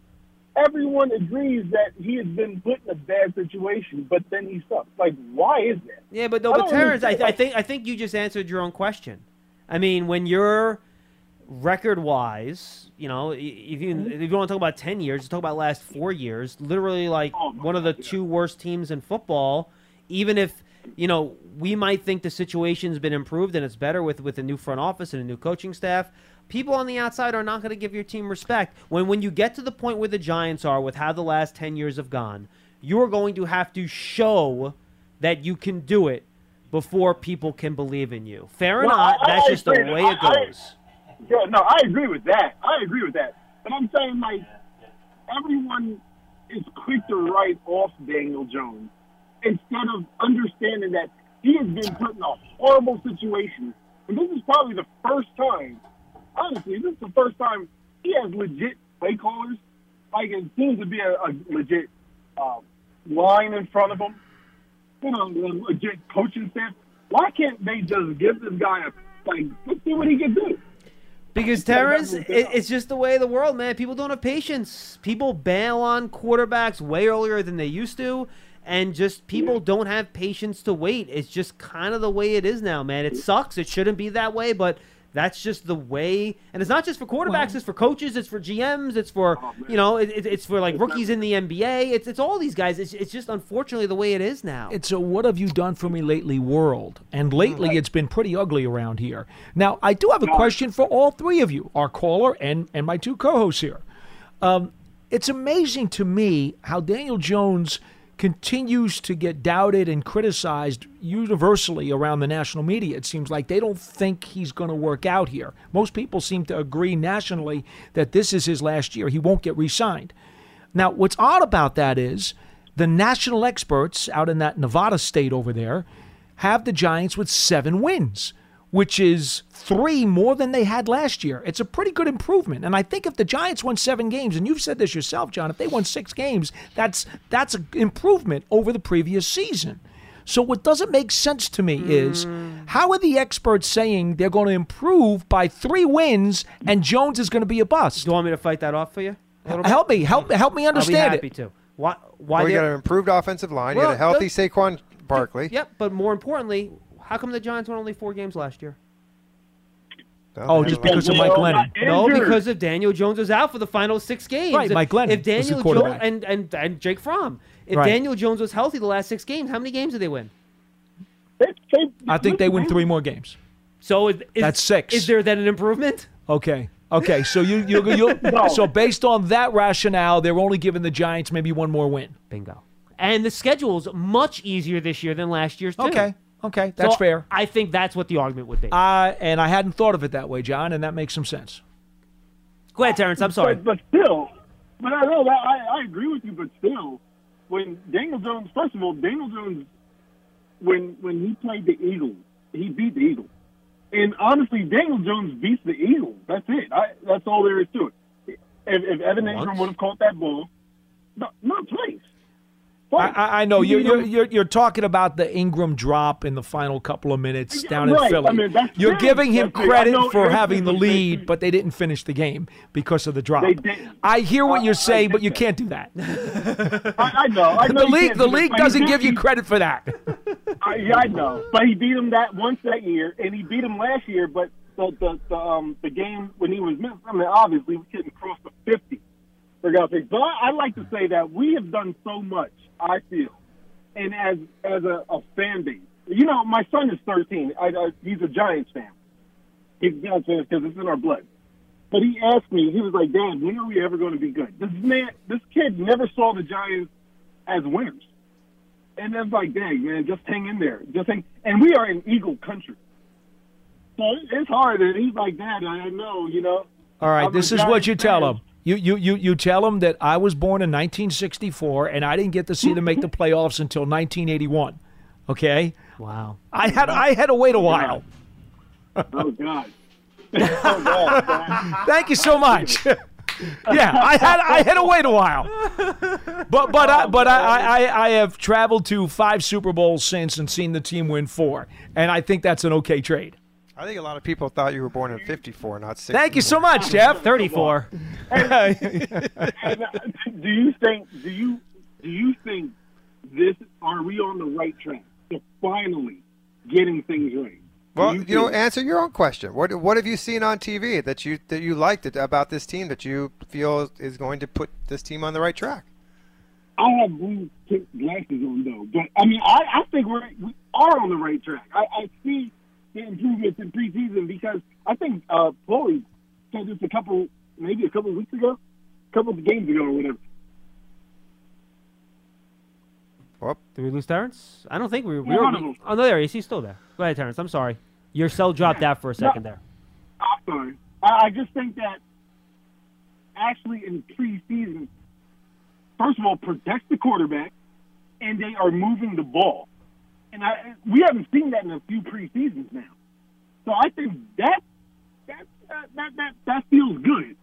Everyone agrees that he has been put in a bad situation, but then he sucks. Like, why is that? Yeah, but no, I but Terrence, I. I think I think you just answered your own question. I mean, when you're record wise, you know, if you if you want to talk about ten years, talk about last four years. Literally, like one of the two worst teams in football. Even if you know we might think the situation's been improved and it's better with with a new front office and a new coaching staff. People on the outside are not going to give your team respect. When when you get to the point where the Giants are with how the last ten years have gone, you are going to have to show that you can do it before people can believe in you. Fair or No, not, I- that's I just the way it goes. Yeah, no, I agree with that. I agree with that. But I'm saying, like, everyone is quick to write off Daniel Jones instead of understanding that he has been put in a horrible situation. And this is probably the first time, honestly, this is the first time he has legit play callers. Like, it seems to be a, a legit uh, line in front of him, you know, a legit coaching staff. Why can't they just give this guy a, like, let's see what he can do? Because Terrence, it, it's just the way of the world, man. People don't have patience. People bail on quarterbacks way earlier than they used to, and just people don't have patience to wait. It's just kind of the way it is now, man. It sucks. It shouldn't be that way, but that's just the way. And it's not just for quarterbacks. it's for coaches. It's for GMs. It's for you know. It, it- it's for like rookies in the NBA. It's it's all these guys. It's it's just unfortunately the way it is now. It's a what have you done for me lately world. And lately it's been pretty ugly around here. Now, I do have a question for all three of you, our caller and, and my two co hosts here. Um, it's amazing to me how Daniel Jones continues to get doubted and criticized universally around the national media. It seems like they don't think he's going to work out here. Most people seem to agree nationally that this is his last year. He won't get re signed. Now, what's odd about that is the national experts out in that Nevada state over there have the Giants with seven wins, which is three more than they had last year. It's a pretty good improvement. And I think if the Giants won seven games, and you've said this yourself, John, if they won six games, that's that's an improvement over the previous season. So what doesn't make sense to me is mm. how are the experts saying they're going to improve by three wins and Jones is going to be a bust? Do you want me to fight that off for you? Mm. Help me, help help me understand I'll be it. happy to. Why? Why? Well, you they- got an improved offensive line. you got a healthy the- Saquon Barkley. Yep, but more importantly, how come the Giants won only four games last year? Oh, just because of Mike Glennon. No, because of Daniel Jones was out for the final six games. Right, If- Mike Glennon If was the Daniel Jones and, and and Jake Fromm, if Right. Daniel Jones was healthy the last six games, how many games did they win? I think they win three more games. So is, is- That's six. Is there then an improvement? Okay. Okay. So you you you so based on that rationale, they're only giving the Giants maybe one more win. Bingo. And the schedule's much easier this year than last year's too. Okay. Okay. That's So fair. I think that's what the argument would be. Uh, and I hadn't thought of it that way, John, and that makes some sense. Go ahead, Terrence. I'm sorry. But, but still, but I know that I, I agree with you. But still, when Daniel Jones, first of all, Daniel Jones, when when he played the Eagles, he beat the Eagles. And honestly, Daniel Jones beats the Eagles. That's it. I, that's all there is to it. If, if Evan Engram would have caught that ball, no, not twice. I, I- know You you're, you're you're you're talking about the Engram drop in the final couple of minutes down in right. Philly. I mean, you're big. giving him That's credit for having the lead, but they didn't finish the game because of the drop. I hear what you're saying, but you that. can't do that. I, I know. I know the league the league doesn't give you credit for that. I, yeah, I know, but he beat him that once that year, and he beat him last year. But the the, the um the game when he was missing, I mean, obviously we couldn't cross the fifty for God's sake. But I, I like to say that we have done so much. I feel, and as as a, a fan base, you know, my son is thirteen. I, I, he's a Giants fan. He's a Giants fan because it's in our blood. But he asked me, he was like, "Dad, when are we ever going to be good?" This man, this kid never saw the Giants as winners. And it's like, dang, man, just hang in there. Just hang. And we are in Eagle country. So it's hard. And he's like, Dad, I know, you know. All right, I'm this is what you tell him. You, you, you, you tell them that I was born in 1964 and I didn't get to see them make the playoffs until 1981. Okay? Wow. I had I had to wait a while. Oh, God. oh, God. Thank you so much. yeah, I had I had to wait a while. But but I, but I, I I have traveled to five Super Bowls since and seen the team win four, and I think that's an okay trade. I think a lot of people thought you were born in 54, not 60. Thank you so much, Jeff. 34. And, uh, do you think? Do you do you think this? Are we on the right track to finally getting things right? Well, Do you know, think- answer your own question. What what have you seen on TV that you that you liked it about this team that you feel is going to put this team on the right track? I have blue glasses on though, but I mean, I, I think we're we are on the right track. I, I see the improvements in preseason because I think uh, Chloe said this a couple, maybe a couple weeks ago, a couple of games ago or whatever. Oh, Did we lose Terrence? I don't think we, we Yeah, were. of. Oh no, there he is. He's still there. Go ahead, Terrence. I'm sorry. Your cell dropped out for a second there. I'm sorry. I, I just think that actually in preseason, first of all, protect the quarterback, and they are moving the ball. And I, we haven't seen that in a few preseasons now. So I think that that that that that, that feels good.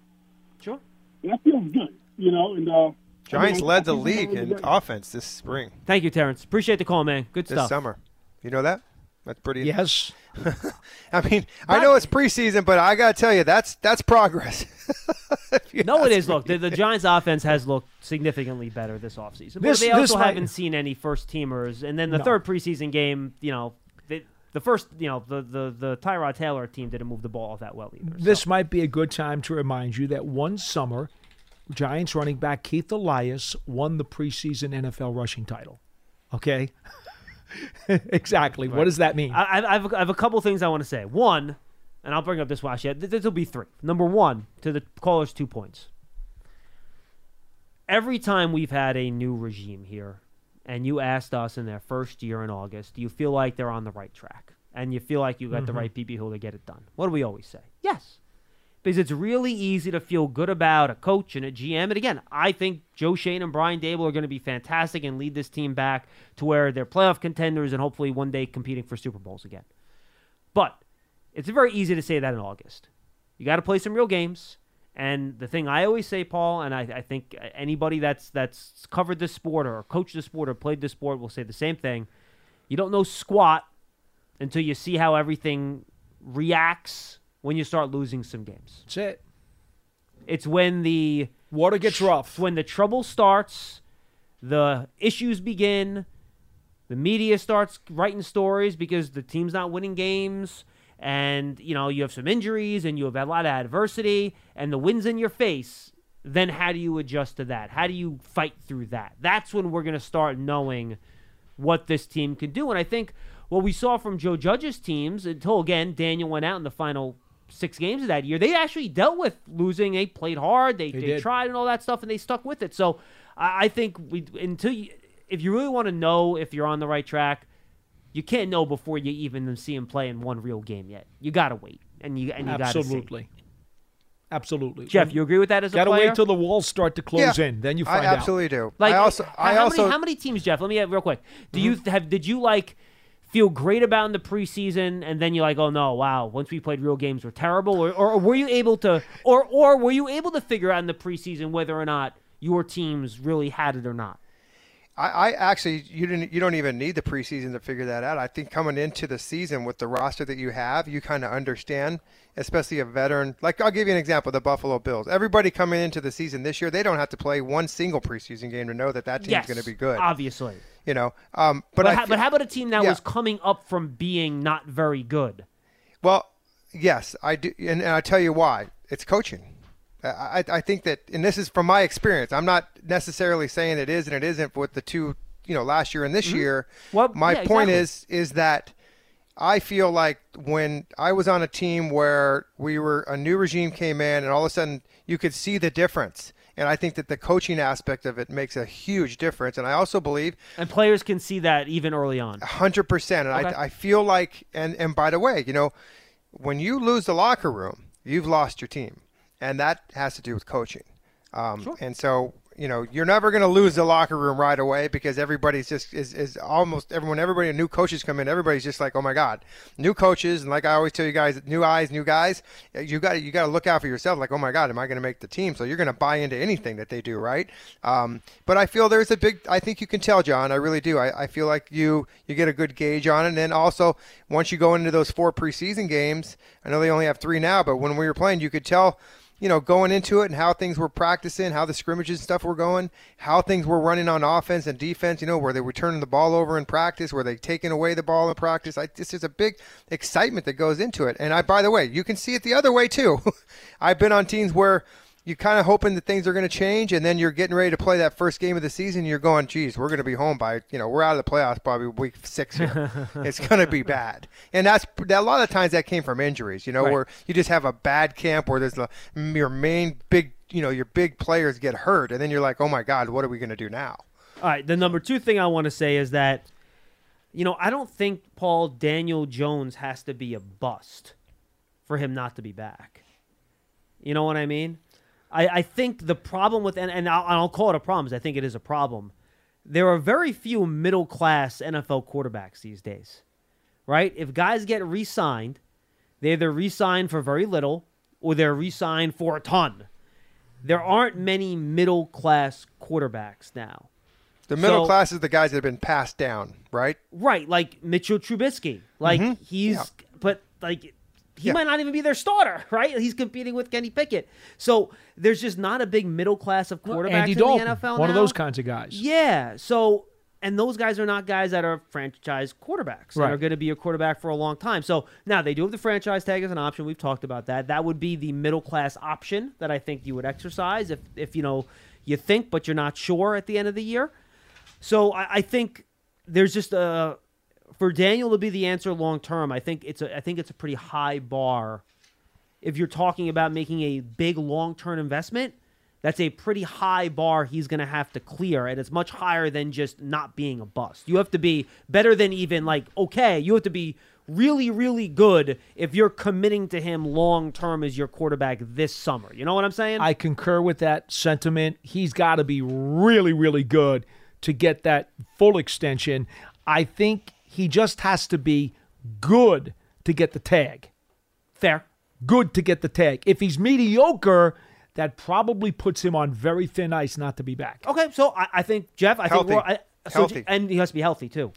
Sure. That feels good. You know, and uh, Giants I mean, led the league in good. offense this spring, Thank you, Terrence. Appreciate the call, man. Good stuff. this stuff. summer. You know that? That's pretty. Yes. I mean, I know it's preseason, but I got to tell you, that's that's progress. No, it is. Look, the, the Giants' offense has looked significantly better this offseason. But This- they also might- haven't seen any first teamers. And then the No. third preseason game, you know, the, the first, you know, the, the, the Tyrod Taylor team didn't move the ball all that well either. This might be a good time to remind you that one summer, Giants running back Keith Elias won the preseason NFL rushing title. Okay? exactly. What does that mean? I, I, I, have, I have a couple things I want to say. One, and I'll bring up this watch yet. This will be three. Number one, to the callers, two points. Every time we've had a new regime here, and you asked us in their first year in August, do you feel like they're on the right track? And you feel like you got the Mhm. right people to get it done? What do we always say? Yes. Because it's really easy to feel good about a coach and a GM. And again, I think Joe Schoen and Brian Daboll are going to be fantastic and lead this team back to where they're playoff contenders and hopefully one day competing for Super Bowls again. But it's very easy to say that in August. You got to play some real games. And the thing I always say, Paul, and I, I think anybody that's that's covered this sport or coached this sport or played this sport will say the same thing. You don't know squat until you see how everything reacts when you start losing some games. That's it. It's when the water gets rough. When the trouble starts, the issues begin. The media starts writing stories because the team's not winning games, and you know you have some injuries and you have a lot of adversity, and the wind's in your face. Then how do you adjust to that? How do you fight through that? That's when we're going to start knowing what this team can do. And I think what we saw from Joe Judge's teams until again Daniel went out in the final six games of that year, they actually dealt with losing. They played hard. They, They they, tried and all that stuff, and they stuck with it. So I, I think we until you, if you really want to know if you're on the right track, you can't know before you even see him play in one real game yet. You gotta wait, and you and you gotta see. Absolutely. Absolutely. Jeff, you agree with that as a player? Gotta player? wait till the walls start to close Yeah, in, then you I find out. absolutely do. Like, I also, how, I how also, Mm-hmm. many how many teams, Jeff? Let me get real quick. Do you have did you like feel great about in the preseason, and then you're like, oh no, wow, once we played real games, we're terrible, or, or were you able to, or or were you able to figure out in the preseason whether or not your teams really had it or not? I, I actually you didn't you don't even need the preseason to figure that out. I think coming into the season with the roster that you have, you kind of understand, especially a veteran. Like I'll give you an example: the Buffalo Bills. Everybody coming into the season this year, they don't have to play one single preseason game to know that that team's Yes, going to be good. Obviously. You know, um, but But, I but how about a team that Yeah. was coming up from being not very good? Well, yes, I do, and, and I tell you why. It's coaching. I, I, think that, and this is from my experience. I'm not necessarily saying it is and it isn't with the two, you know, last year and this mm-hmm. year. Well, my yeah, point exactly. is, is that I feel like when I was on a team where we were a new regime came in, and all of a sudden you could see the difference. And I think that the coaching aspect of it makes a huge difference. And I also believe And players can see that even early on. hundred percent. And Okay. I, I feel like, and and by the way, you know, when you lose the locker room, you've lost your team, and that has to do with coaching. Um, And so, you know, you're never going to lose the locker room right away because everybody's just is, is almost everyone. Everybody, new coaches come in, everybody's just like, oh my god, new coaches. And like I always tell you guys, new eyes, new guys. You got you got to look out for yourself. Like, oh my god, am I going to make the team? So you're going to buy into anything that they do, right? Um, but I feel there's a big. I think you can tell, John. I really do. I, I feel like you you get a good gauge on it. And then also once you go into those four preseason games, I know they only have three now, but when we were playing, you could tell you know, going into it and how things were practicing, how the scrimmages and stuff were going, how things were running on offense and defense, you know, where they were turning the ball over in practice, where they taking away the ball in practice. I, this is a big excitement that goes into it. And I, by the way, you can see it the other way too. I've been on teams where you're kind of hoping that things are going to change, and then you're getting ready to play that first game of the season. And you're going, geez, we're going to be home by, you know, we're out of the playoffs probably week six here. it's going to be bad, and that's a lot of times that came from injuries. You know, Right. where you just have a bad camp where there's the your main big, you know, your big players get hurt, and then you're like, oh my god, what are we going to do now? All right. The number two thing I want to say is that, you know, I don't think Paul Daniel Jones has to be a bust for him not to be back. You know what I mean? I, I think the problem with, and, and I'll, I'll call it a problem, 'cause I think it is a problem. There are very few middle class NFL quarterbacks these days, right? If guys get re signed, they either re sign for very little or they're re signed for a ton. There aren't many middle class quarterbacks now. The middle So- class is the guys that have been passed down, right? Right, like Mitchell Trubisky. Like Mhm. he's Yeah. but like he Yeah. might not even be their starter, right? He's competing with Kenny Pickett. So there's just not a big middle class of quarterbacks Andy in Dalton, the NFL one of those kinds of guys. Yeah. So and those guys are not guys that are franchise quarterbacks that Right. are going to be a quarterback for a long time. So now they do have the franchise tag as an option. We've talked about that. That would be the middle class option that I think you would exercise if if you know you think but you're not sure at the end of the year. So I, I think there's just a for Daniel to be the answer long term. I think it's a I think it's a pretty high bar. If you're talking about making a big long term investment, that's a pretty high bar he's going to have to clear, and it's much higher than just not being a bust. You have to be better than even like okay. You have to be really really good if you're committing to him long term as your quarterback this summer. You know what I'm saying? I concur with that sentiment. He's got to be really, really good to get that full extension. I think he just has to be good to get the tag. Fair. Good to get the tag. If he's mediocre, that probably puts him on very thin ice not to be back. Okay, so I, I think Jeff. I Healthy. think we're, I, so Healthy. and he has to be healthy too.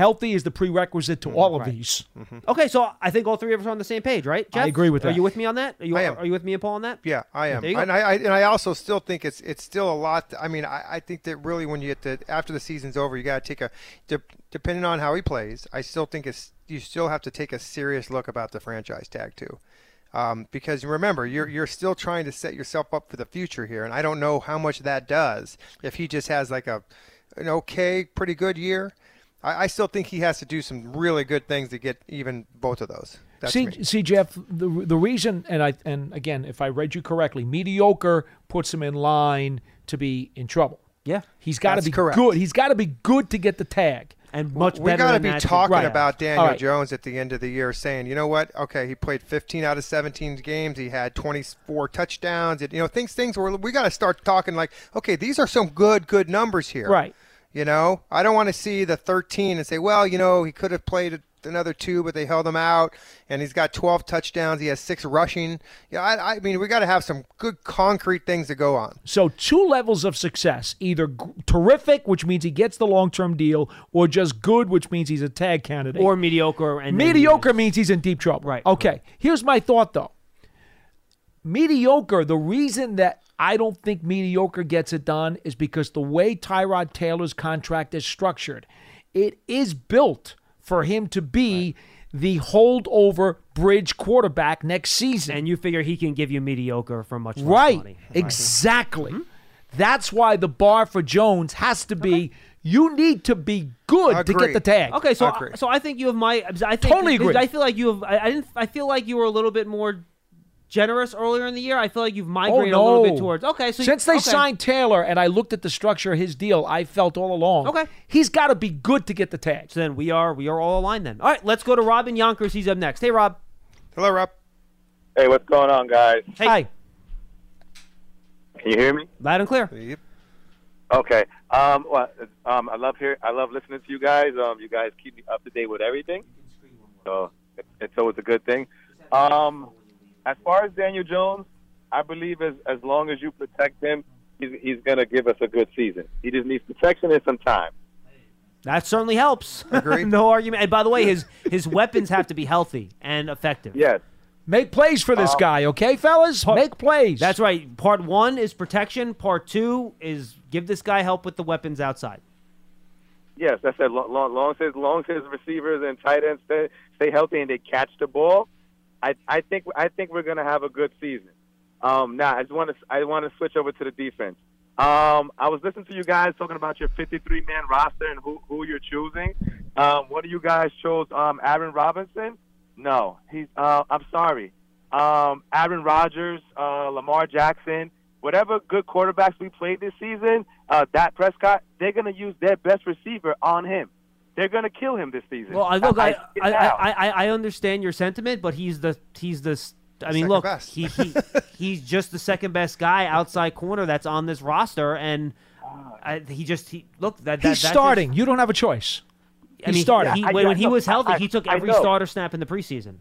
Healthy is the prerequisite to all of Right. these. Okay, so I think all three of us are on the same page, right? Jeff? I agree with Are you with me on that? Are you, I am. Are you with me and Paul on that? Yeah, I am. And I, I and I also still think it's it's still a lot. I mean, I, I think that really when you get to after the season's over, you got to take a de- depending on how he plays. I still think it's you still have to take a serious look about the franchise tag too. Um, because remember, you're you're still trying to set yourself up for the future here, and I don't know how much that does. If he just has like a an okay, pretty good year, I, I still think he has to do some really good things to get even both of those. That's see, me. see, Jeff, the the reason, and I and again, if I read you correctly, mediocre puts him in line to be in trouble. Yeah, he's got to be correct. good. He's got to be good to get the tag, and much we better. We got to be talking about Daniel All right. Jones at the end of the year, saying, you know what? Okay, he played 15 out of 17 games. He had 24 touchdowns. It, you know, things things where we got to start talking like, okay, these are some good good numbers here. Right. You know, I don't want to see the 13 and say, well, you know, he could have played another two, but they held him out. And he's got 12 touchdowns. He has six rushing. Yeah, I, I mean, we got to have some good concrete things to go on. So two levels of success: either g- terrific, which means he gets the long-term deal, or just good, which means he's a tag candidate. Or mediocre and then mediocre means he's in deep trouble. Right. Okay. Here's my thought, though. Mediocre. The reason that I don't think mediocre gets it done is because the way Tyrod Taylor's contract is structured, it is built for him to be the holdover bridge quarterback next season. And you figure he can give you mediocre for much less Right. money. Exactly. Mm-hmm. That's why the bar for Jones has to be you need to be good to get the tag. Okay, so so I think you have my. I think Totally agree. I feel like you have. I, I didn't. I feel like you were a little bit more generous earlier in the year. I feel like you've migrated oh, no. a little bit towards. Okay, so since they okay. signed Taylor and I looked at the structure of his deal, I felt all along. Okay. he's got to be good to get the tag. So then we are we are all aligned then. All right, let's go to Robin Yonkers. He's up next. Hey, Rob. Hello, Rob. Hey, what's going on, guys? Hey. Hi. Can you hear me? Loud and clear. Yep. Okay. Um, well, um, I love hear, I love listening to you guys. Um, you guys keep me up to date with everything, so it, it's always a good thing. Um, as far as Daniel Jones, I believe as as long as you protect him, he's he's gonna give us a good season. He just needs protection and some time. That certainly helps. Agreed. no argument. And by the way, his his weapons have to be healthy and effective. Yes. Make plays for this Um, guy, okay, fellas? Make plays. That's right. Part one is protection. Part two is give this guy help with the weapons outside. Yes, that's it. Long, long, long as long as his receivers and tight ends stay, stay healthy and they catch the ball, I I think I think we're gonna have a good season. Um, now I just want to I want to switch over to the defense. Um, I was listening to you guys talking about your 53 man roster and who who you're choosing. Um, one of you guys chose um, Aaron Robinson. No, he's. Uh, I'm sorry. Um, Aaron Rodgers, uh, Lamar Jackson, whatever good quarterbacks we played this season, uh, Dak Prescott, they're gonna use their best receiver on him. They're gonna kill him this season. Well, I look, I, see I. I, I, I understand your sentiment, but he's the he's the. I mean, Second look, best. he, he he's just the second best guy outside corner that's on this roster, and I, he just he look that, that He's that starting. you don't have a choice. Just, I He's mean, starting. He, I- when, I when he was healthy, I- he took every starter snap in the preseason.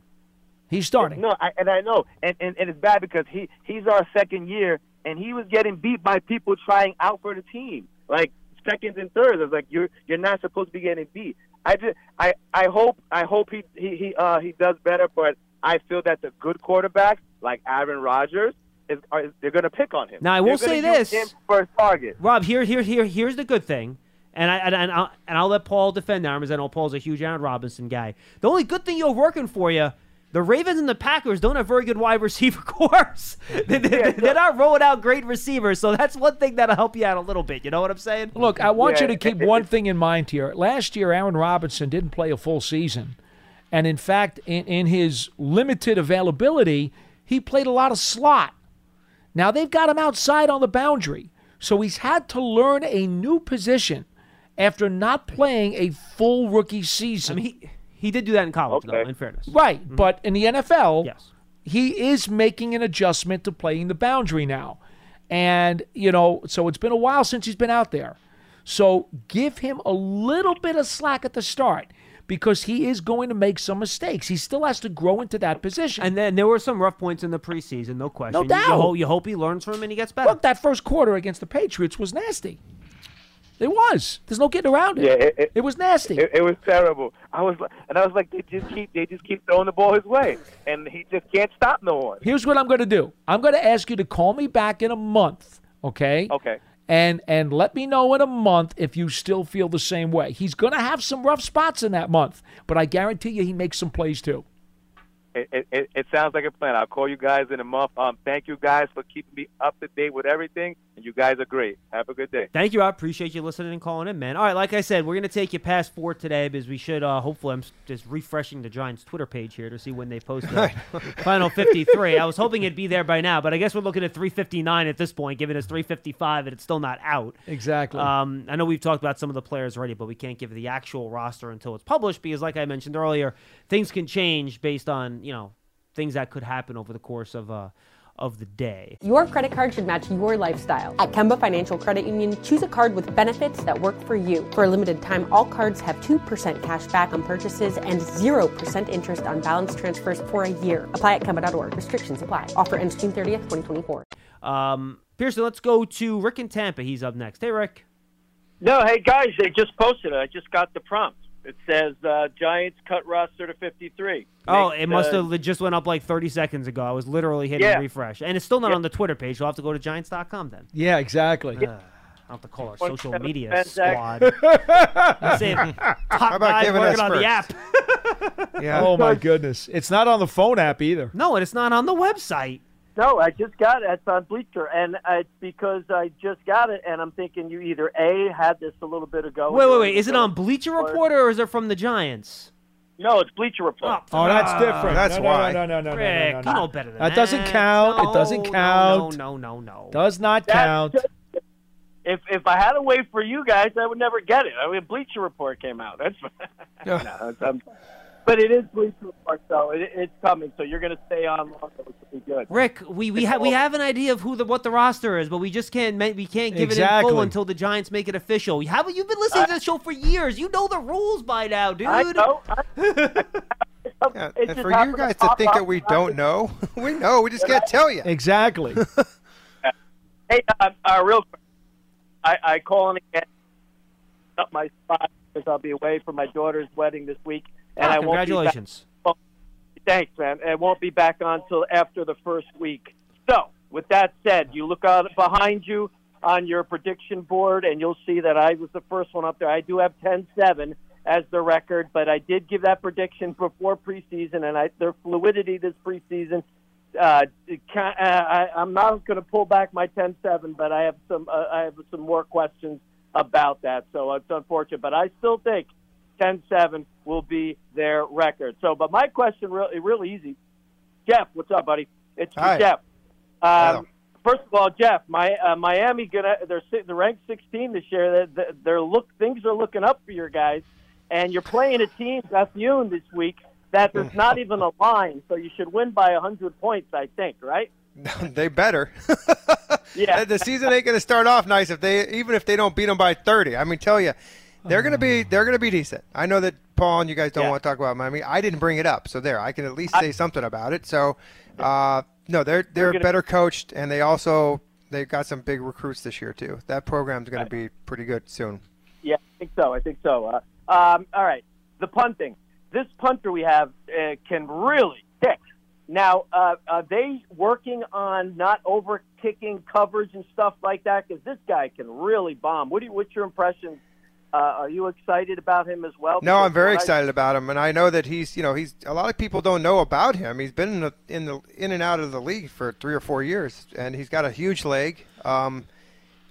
He's starting. No, I, and I know, and, and and it's bad because he he's our second year, and he was getting beat by people trying out for the team, like seconds and thirds. I was like you're you're not supposed to be getting beat. I just I I hope I hope he he he uh he does better, but I feel that the good quarterbacks like Aaron Rodgers is are, they're going to pick on him. Now, I will say this. him for a target. Rob, here, here, here, here's the good thing, and I and, and I'll and I'll let Paul defend that because I know Paul's a huge Aaron Robinson guy. The only good thing you're working for you. The Ravens and the Packers don't have very good wide receiver cores. they, they, they're not rolling out great receivers, so that's one thing that'll help you out a little bit. You know what I'm saying? Look, I want you to keep one thing in mind here. Last year, Aaron Robinson didn't play a full season. And in fact, in, in his limited availability, he played a lot of slot. Now they've got him outside on the boundary. So he's had to learn a new position after not playing a full rookie season. I mean, he, he did do that in college, though. In fairness, Right, mm-hmm. but in the NFL, Yes. he is making an adjustment to playing the boundary now. And, you know, so it's been a while since he's been out there. So give him a little bit of slack at the start because he is going to make some mistakes. He still has to grow into that position. And then there were some rough points in the preseason, no question. No You- You, doubt. hope, you hope he learns from him and he gets better. Look, that first quarter against the Patriots was nasty. It was. There's no getting around it. Yeah, it, it, was nasty. It, it was terrible. I was like, and I was like, they just keep they just keep throwing the ball his way, and he just can't stop no one. Here's what I'm going to do. I'm going to ask you to call me back in a month, okay? Okay. And and let me know in a month if you still feel the same way. He's going to have some rough spots in that month, but I guarantee you he makes some plays too. It, it, it, it sounds like a plan. I'll call you guys in a month. Um, thank you guys for keeping me up to date with everything, and you guys are great. Have a good day. Thank you. I appreciate you listening and calling in, man. All right, like I said, we're gonna take you past four today because we should. Uh, hopefully, I'm just refreshing the Giants' Twitter page here to see when they post the final 53. I was hoping it'd be there by now, but I guess we're looking at 359 at this point, given it's 355 and it's still not out. Exactly. Um, I know we've talked about some of the players already, but we can't give the actual roster until it's published because, like I mentioned earlier, things can change based on you know things that could happen over the course of uh, of the day. Your credit card should match your lifestyle. At Kemba Financial Credit Union, choose a card with benefits that work for you. For a limited time, all cards have 2% cash back on purchases and 0% interest on balance transfers for a year. Apply at Kemba.org. Restrictions apply. Offer ends June 30th, 2024. Um, Pearson, let's go to Rick in Tampa. He's up next. Hey, Rick. No, hey guys, they just posted it. I just got the prompt. It says uh, Giants cut roster to 53. Oh, Makes, it must uh, have it just went up like 30 seconds ago. I was literally hitting Yeah. refresh. And it's still not Yeah. on the Twitter page. You'll have to go to Giants.com then. Yeah, exactly. Uh, I'll have to call our social media squad. I'm saying top about guys giving working us on the app. Yeah. Oh my goodness, it's not on the phone app either. No, and it's not on the website. No, I just got it. It's on Bleacher, and it's because I just got it, and I'm thinking you either a had this a little bit ago. Wait, wait, wait. Is it on Bleacher Report or is it from the Giants? No, it's Bleacher Report. Oh, that's Ah, different. That's no, why. No, no, no, no, no, Rick, no, you no, know better than That That doesn't count. No, it doesn't count. No, no, no, no. Does not That's count. just- if if I had to wait for you guys, I would never get it. I mean, Bleacher Report came out. That's no, it's, um, but it is Bleacher Report, so it, it's coming. So you're going to stay on longer, which will be good. Rick, we we have we have an idea of who the what the roster is, but we just can't we can't give it in full until the Giants make it official. How about you've been listening to the show for years? You know the rules by now, dude. I know. Yeah, and for you guys to think that we don't know, we know. We just can't tell you. Exactly. Hey, uh, uh, real quick, I, I call in again up my spot because I'll be away for my daughter's wedding this week, and Ah, I won't be back- congratulations. Thanks, man. I won't be back on until after the first week. So, with that said, you look out behind you on your prediction board, and you'll see that I was the first one up there. I do have 10-7 as the record, but I did give that prediction before preseason, and I, their fluidity this preseason. Uh, it ca- uh, I, I'm not going to pull back my 10-7, but I have some uh, I have some more questions about that. So it's unfortunate, but I still think 10-7 will be their record. So, but my question really, really easy. Jeff, what's up, buddy? It's for Hi. Jeff. Um, first of all, Jeff, my uh, Miami gonna they're they're ranked 16 this year. They're, they're look things are looking up for your guys, and you're playing a team that's Bethune this week that there's not even a line, so you should win by 100 points, I think, right? they better. Yeah. the season ain't going to start off nice if they even if they don't beat them by 30. I mean, tell you, they're going to be they're to be decent. I know that Paul and you guys don't Yeah. want to talk about Miami. I didn't bring it up, so there I can at least say something about it. So, uh, no, they're they're gonna- better coached, and they also they've got some big recruits this year too. That program's going to be pretty good soon. Yeah, I think so. I think so. Uh, um, all right, the punting. This punter we have uh, can really kick. Now, uh, are they working on not over kicking coverage and stuff like that? Because this guy can really bomb. What do you, what's your impression? Uh, are you excited about him as well? No, Because I'm very when I- excited about him, and I know that he's, you know, he's a lot of people don't know about him. He's been in the in, the, in and out of the league for three or four years, and he's got a huge leg. Um,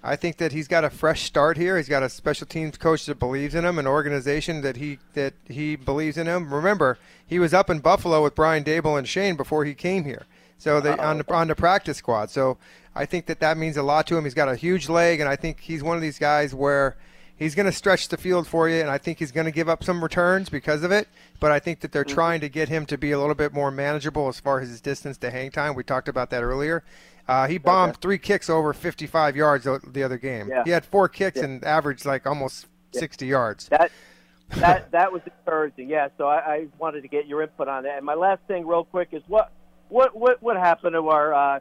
I think that he's got a fresh start here. He's got a special teams coach that believes in him, an organization that he that he believes in him. Remember, he was up in Buffalo with Brian Daboll and Schoen before he came here, so they on the on the practice squad. So I think that that means a lot to him. He's got a huge leg, and I think he's one of these guys where he's going to stretch the field for you, and I think he's going to give up some returns because of it. But I think that they're trying to get him to be a little bit more manageable as far as his distance to hang time. We talked about that earlier. Uh, he bombed three kicks over 55 yards the the other game. Yeah. He had four kicks Yeah. and averaged like almost 60 yards. That that that was encouraging. Yeah, so I, I wanted to get your input on that. And my last thing, real quick, is what what what what happened to our uh,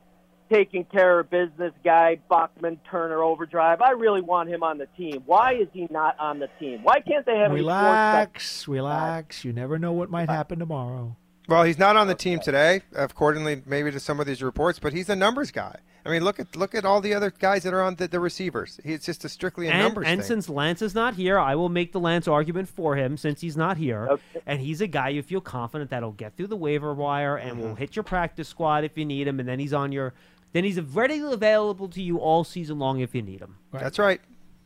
taking care of business guy Bachman Turner Overdrive? I really want him on the team. Why is he not on the team? Why can't they have any sports Relax, relax. You never know what might happen tomorrow. Well, he's not on the team today, accordingly maybe to some of these reports, but he's a numbers guy. I mean, look at look at all the other guys that are on the, the receivers. He's just a strictly a And, numbers and thing. since Lance is not here, I will make the Lance argument for him since he's not here. Okay. And he's a guy you feel confident that'll get through the waiver wire and will Mhm. hit your practice squad if you need him, and then he's on your, then he's readily available to you all season long if you need him. That's right.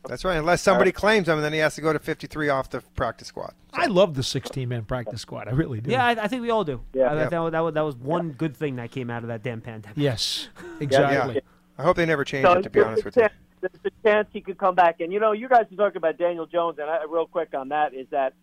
That's right. Unless somebody claims him, and then he has to go to 53 off the practice squad. I love the 16 man practice squad. I really do. Yeah, I, I think we all do. Yeah. Uh, I, Yeah. That, was- that, was, that was one good thing that came out of that damn pandemic. Yes, Yeah. exactly. I hope they never change So it, to be honest a with you. There's a chance he could come back. And, you know, you guys are talking about Daniel Jones, and I, real quick on that is that,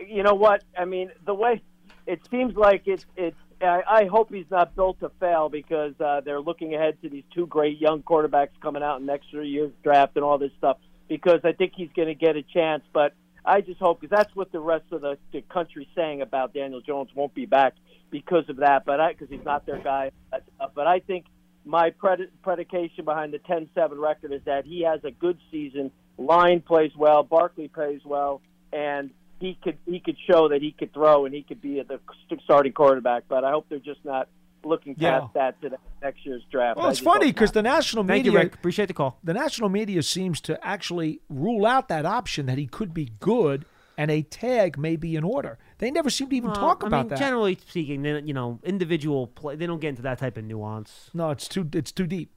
you know what? I mean, the way it seems like it's, it's I, I hope he's not built to fail because uh, they're looking ahead to these two great young quarterbacks coming out in next year's draft and all this stuff. Because I think he's going to get a chance, but I just hope because that's what the rest of the, the country's saying about Daniel Jones won't be back because of that. But I because he's not their guy. But I think my pred- predication behind the 10-7 record is that he has a good season. Line plays well, Barkley plays well, and he could he could show that he could throw and he could be the starting quarterback. But I hope they're just not looking Yeah. past that to the next year's draft. Well, it's funny because the national Thank media you, Rick. Appreciate the call. The national media seems to actually rule out that option that he could be good and a tag may be in order. They never seem to even Well, talk I about mean, that. Generally speaking, they, you know, individual play, they don't get into that type of nuance. no, it's too it's too deep.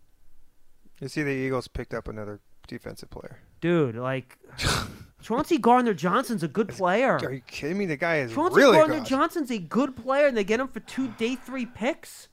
You see, the Eagles picked up another defensive player. Dude, like Chauncey Gardner Johnson's a good player. Are you kidding me? The guy is Chauncey really Gardner good. Johnson's a good player, and they get him for two day three picks.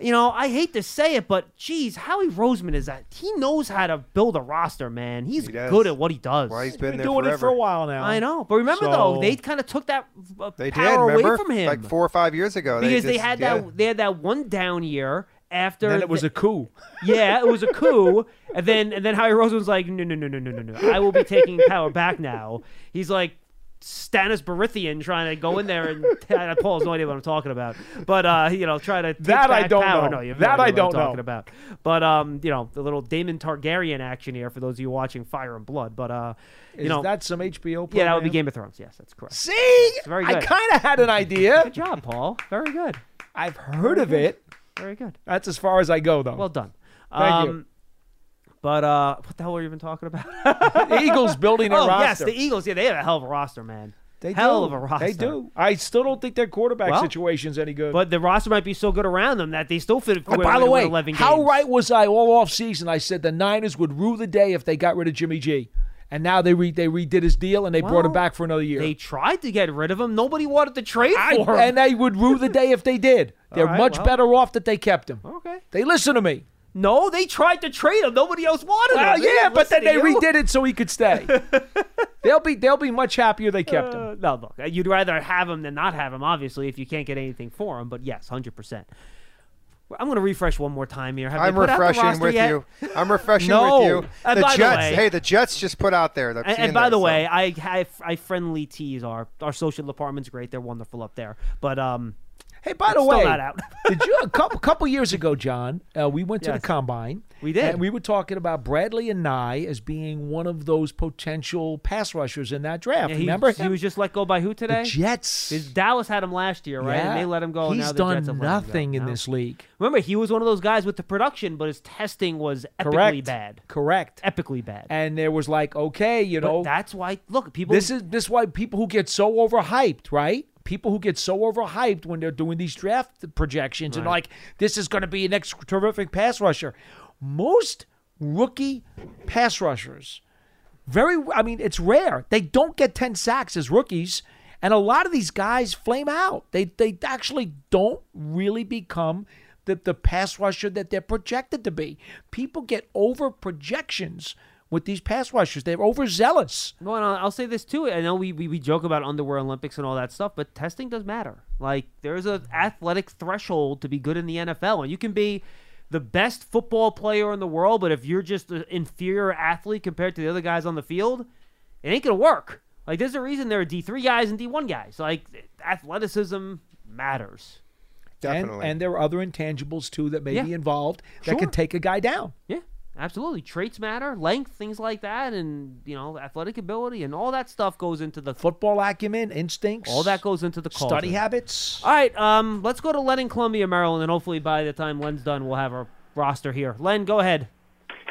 You know, I hate to say it, but geez, Howie Roseman is that he knows how to build a roster, man. He's He good at what he does. Why he's been, Been there doing it for a while now. I know, but remember though, they kind of took that uh, They power remember? away from him Like four or five years ago. because they, just- had yeah. that they had that one down year after. then it was the- a coup. yeah, it was a coup, and then and then Howie Roseman was like, no, no, no, no, no, no, no, I will be taking power back now. He's like Stannis Baratheon trying to go in there and Paul has no idea what I'm talking about, but uh, you know, try to take That I don't power. know. No, That I don't I'm talking know. about. But um, you know, the little Daemon Targaryen action here for those of you watching Fire and Blood. But uh, you Is know, that's some HBO? yeah, that would be? Game of Thrones. Yes, that's correct. See, very I kind of had an idea. Good job, Paul. Very good. I've heard of it. Very good. That's as far as I go, though. Well done. Thank you. um, But uh, what the hell were you even talking about? The Eagles building a roster. oh, yes, the Eagles. Yeah, they have a hell of a roster, man. They hell do. of a roster. They do. I still don't think their quarterback Well, situation's any good. But the roster might be so good around them that they still fit. Oh, by the way, how right was I all off season? I said the Niners would rue the day if they got rid of Jimmy G, and now they re- they redid his deal and they brought him back for another year. They tried to get rid of him. Nobody wanted to trade I- for him. and they would rue the day if they did. They're right, much well. better off that they kept him. Okay. They listen to me. No, they tried to trade him. Nobody else wanted Well, him. They yeah, but then they you. redid it so he could stay. they'll be they'll be much happier they kept him. Uh, no, look, you'd rather have him than not have him, obviously, if you can't get anything for him. But yes, hundred percent. I'm going to refresh one more time here. Have I'm the refreshing with yet? you. I'm refreshing No. with you. And the by the Jets. way- hey, the Jets just put out there. And, and by the way, I, I I friendly tease our our social department's great. They're wonderful up there. But um, Hey, by it's the way, not out. did you a couple couple years ago, John? Uh, we went to Yes. the combine. We did. and we were talking about Bradlee Anae as being one of those potential pass rushers in that draft. Yeah, he, Remember he him? was just let go by who today? The Jets. His Dallas had him last year, right? And Yeah. they let him go. and He's done Jets have let him go. nothing in No. this league. Remember, he was one of those guys with the production, but his testing was epically Correct. bad. Correct. Epically bad. And there was like, okay, you But know, that's why. Look, people. this is this is why people who get so overhyped, right? People who get so overhyped when they're doing these draft projections and like this is going to be an next terrific pass rusher. Most rookie pass rushers, very I mean it's rare. They don't get 10 sacks as rookies and a lot of these guys flame out. They they actually don't really become the, the pass rusher that they're projected to be. People get over projections with these pass rushers. They're overzealous. Well, and I'll I'll say this too. I know we, we, we joke about underwear Olympics and all that stuff, but testing does matter. Like there's a athletic threshold to be good in the NFL, and you can be the best football player in the world, but if you're just an inferior athlete compared to the other guys on the field, it ain't gonna work. Like there's a reason there are D three guys and D one guys. Like athleticism matters. And, and there are other intangibles too that may Yeah. be involved that Sure. can take a guy down. Yeah, absolutely. Traits matter, length, things like that, and you know, athletic ability, and all that stuff goes into the football acumen, instincts. All that goes into the Study habits. All right, um, let's go to Len in Columbia, Maryland, and hopefully by the time Len's done, we'll have our roster here. Len, go ahead.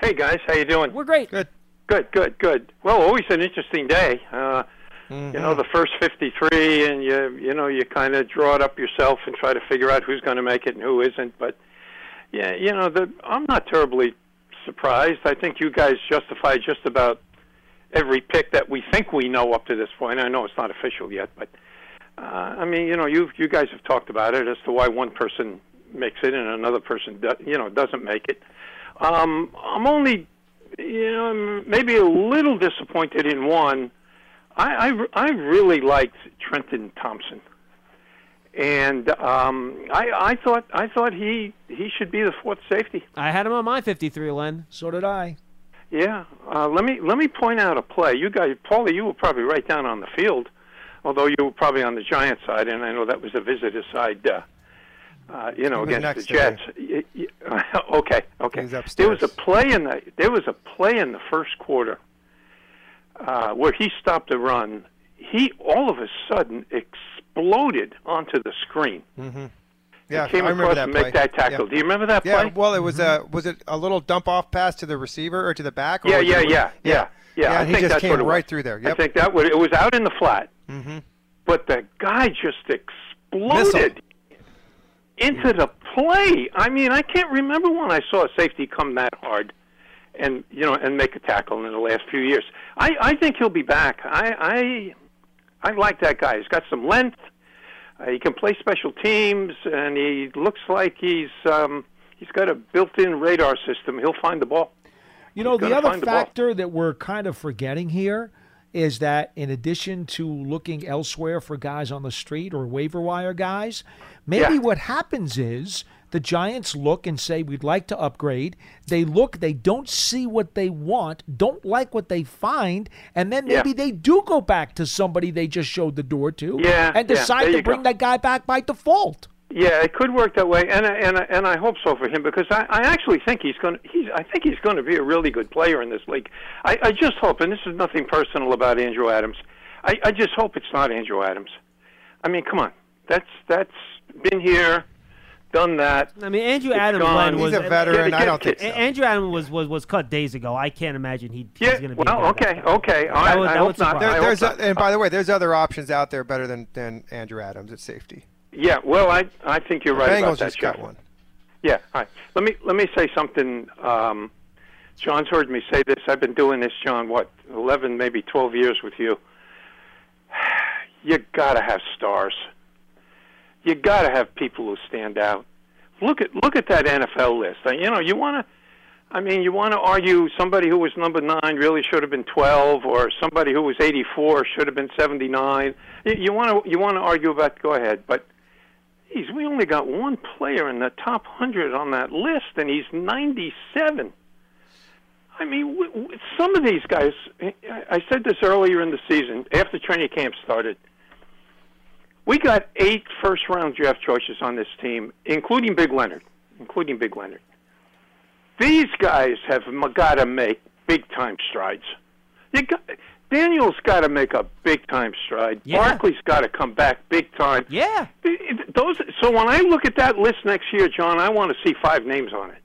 Hey guys, how you doing? We're great. Good. Good, good, good. Well, always an interesting day. Uh, You Mm-hmm. know, the first 53, and you you know you kind of draw it up yourself and try to figure out who's going to make it and who isn't. But yeah, you know, the I'm not terribly surprised. I think you guys justify just about every pick that we think we know up to this point. I know it's not official yet, but uh, I mean, you know, you you guys have talked about it as to why one person makes it and another person, do, you know, doesn't make it. Um, I'm only, you know, maybe a little disappointed in one. I I, I really liked Trenton Thompson, and um, I, I thought I thought he he should be the fourth safety. I had him on my 53, Len. So did I. Yeah. Uh, let me let me point out a play. You guys, Paulie, you were probably right down on the field, although you were probably on the Giant side, and I know that was the visitor side. Uh, uh, you know, He against the Jets. Y- y- okay, okay. He's There was a play in the there was a play in the first quarter uh, where he stopped a run. He all of a sudden exploded onto the screen. Mm-hmm. Yeah, came I remember across that and play. make that tackle. Yeah. Do you remember that Yeah, play? well, it was a was it a little dump off pass to the receiver or to the back? Or Yeah, yeah, it- yeah, yeah, yeah. I he think just came what it was. right through there. I think that was it was out in the flat, Mm-hmm. but the guy just exploded into the play. I mean, I can't remember when I saw a safety come that hard and you know and make a tackle in the last few years. I I think he'll be back. I I I like that guy. He's got some length. Uh, he can play special teams, and he looks like he's um, he's got a built-in radar system. He'll find the ball. You know, He's the other find the factor that we're kind of forgetting here is that in addition to looking elsewhere for guys on the street or waiver wire guys, maybe Yeah. what happens is the Giants look and say, We'd like to upgrade. They look, they don't see what they want, don't like what they find, and then Yeah. maybe they do go back to somebody they just showed the door to Yeah, and decide there to bring go. that guy back by default. Yeah, it could work that way, and I- and and I hope so for him because I, I actually think he's going. to He's I think he's going to be a really good player in this league. I, I just hope, and this is nothing personal about Andrew Adams. I, I just hope it's not Andrew Adams. I mean, come on, that's that's been here, done that. I mean, Andrew It's Adams gone. Len, He's was a veteran. Get- I don't get- think so. Andrew Adams was, was was cut days ago. I can't imagine he, he's going to be. well, a guy okay, okay. All That would- I hope would not. There, I hope there's not. a, and by the way, there's other options out there better than, than Andrew Adams at safety. Yeah, well, I I think you're The right Bengals about that, just got one. Yeah. All right. Let me let me say something. Um, John's heard me say this. I've been doing this, John. What, eleven, maybe twelve years with you. You gotta have stars. You gotta have people who stand out. Look at look at that NFL list. You know, you want to. I mean, you want to argue somebody who was number nine really should have been twelve, or somebody who was eighty-four should have been seventy-nine. You- You want to you want to argue about. Go ahead, but Geez, we only got one player in the top 100 on that list, and he's 97. I mean, w- w- some of these guys, I said this earlier in the season, after training camp started. We got eight first round draft choices on this team, including Big Leonard. Including Big Leonard. These guys have got to make big time strides. You got, Daniel's got to make a big time stride. Yeah. Barkley's got to come back big time. Yeah. Those. So when I look at that list next year, John, I want to see five names on it.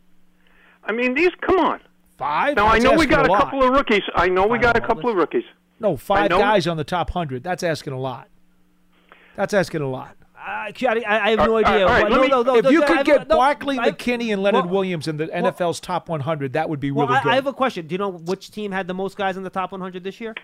I mean, these. Come on. Five? Now I know we got a lot. couple of rookies. I know we got a couple of rookies. No, five guys on the top hundred. That's asking a lot. That's asking a lot. I, I, I have no All right, idea. all right, no, me- no, no, if you could get no, Barkley, McKinney, and Leonard well, Williams in the NFL's top 100, that would be really well, I, good. I have a question. Do you know which team had the most guys in the top 100 this year?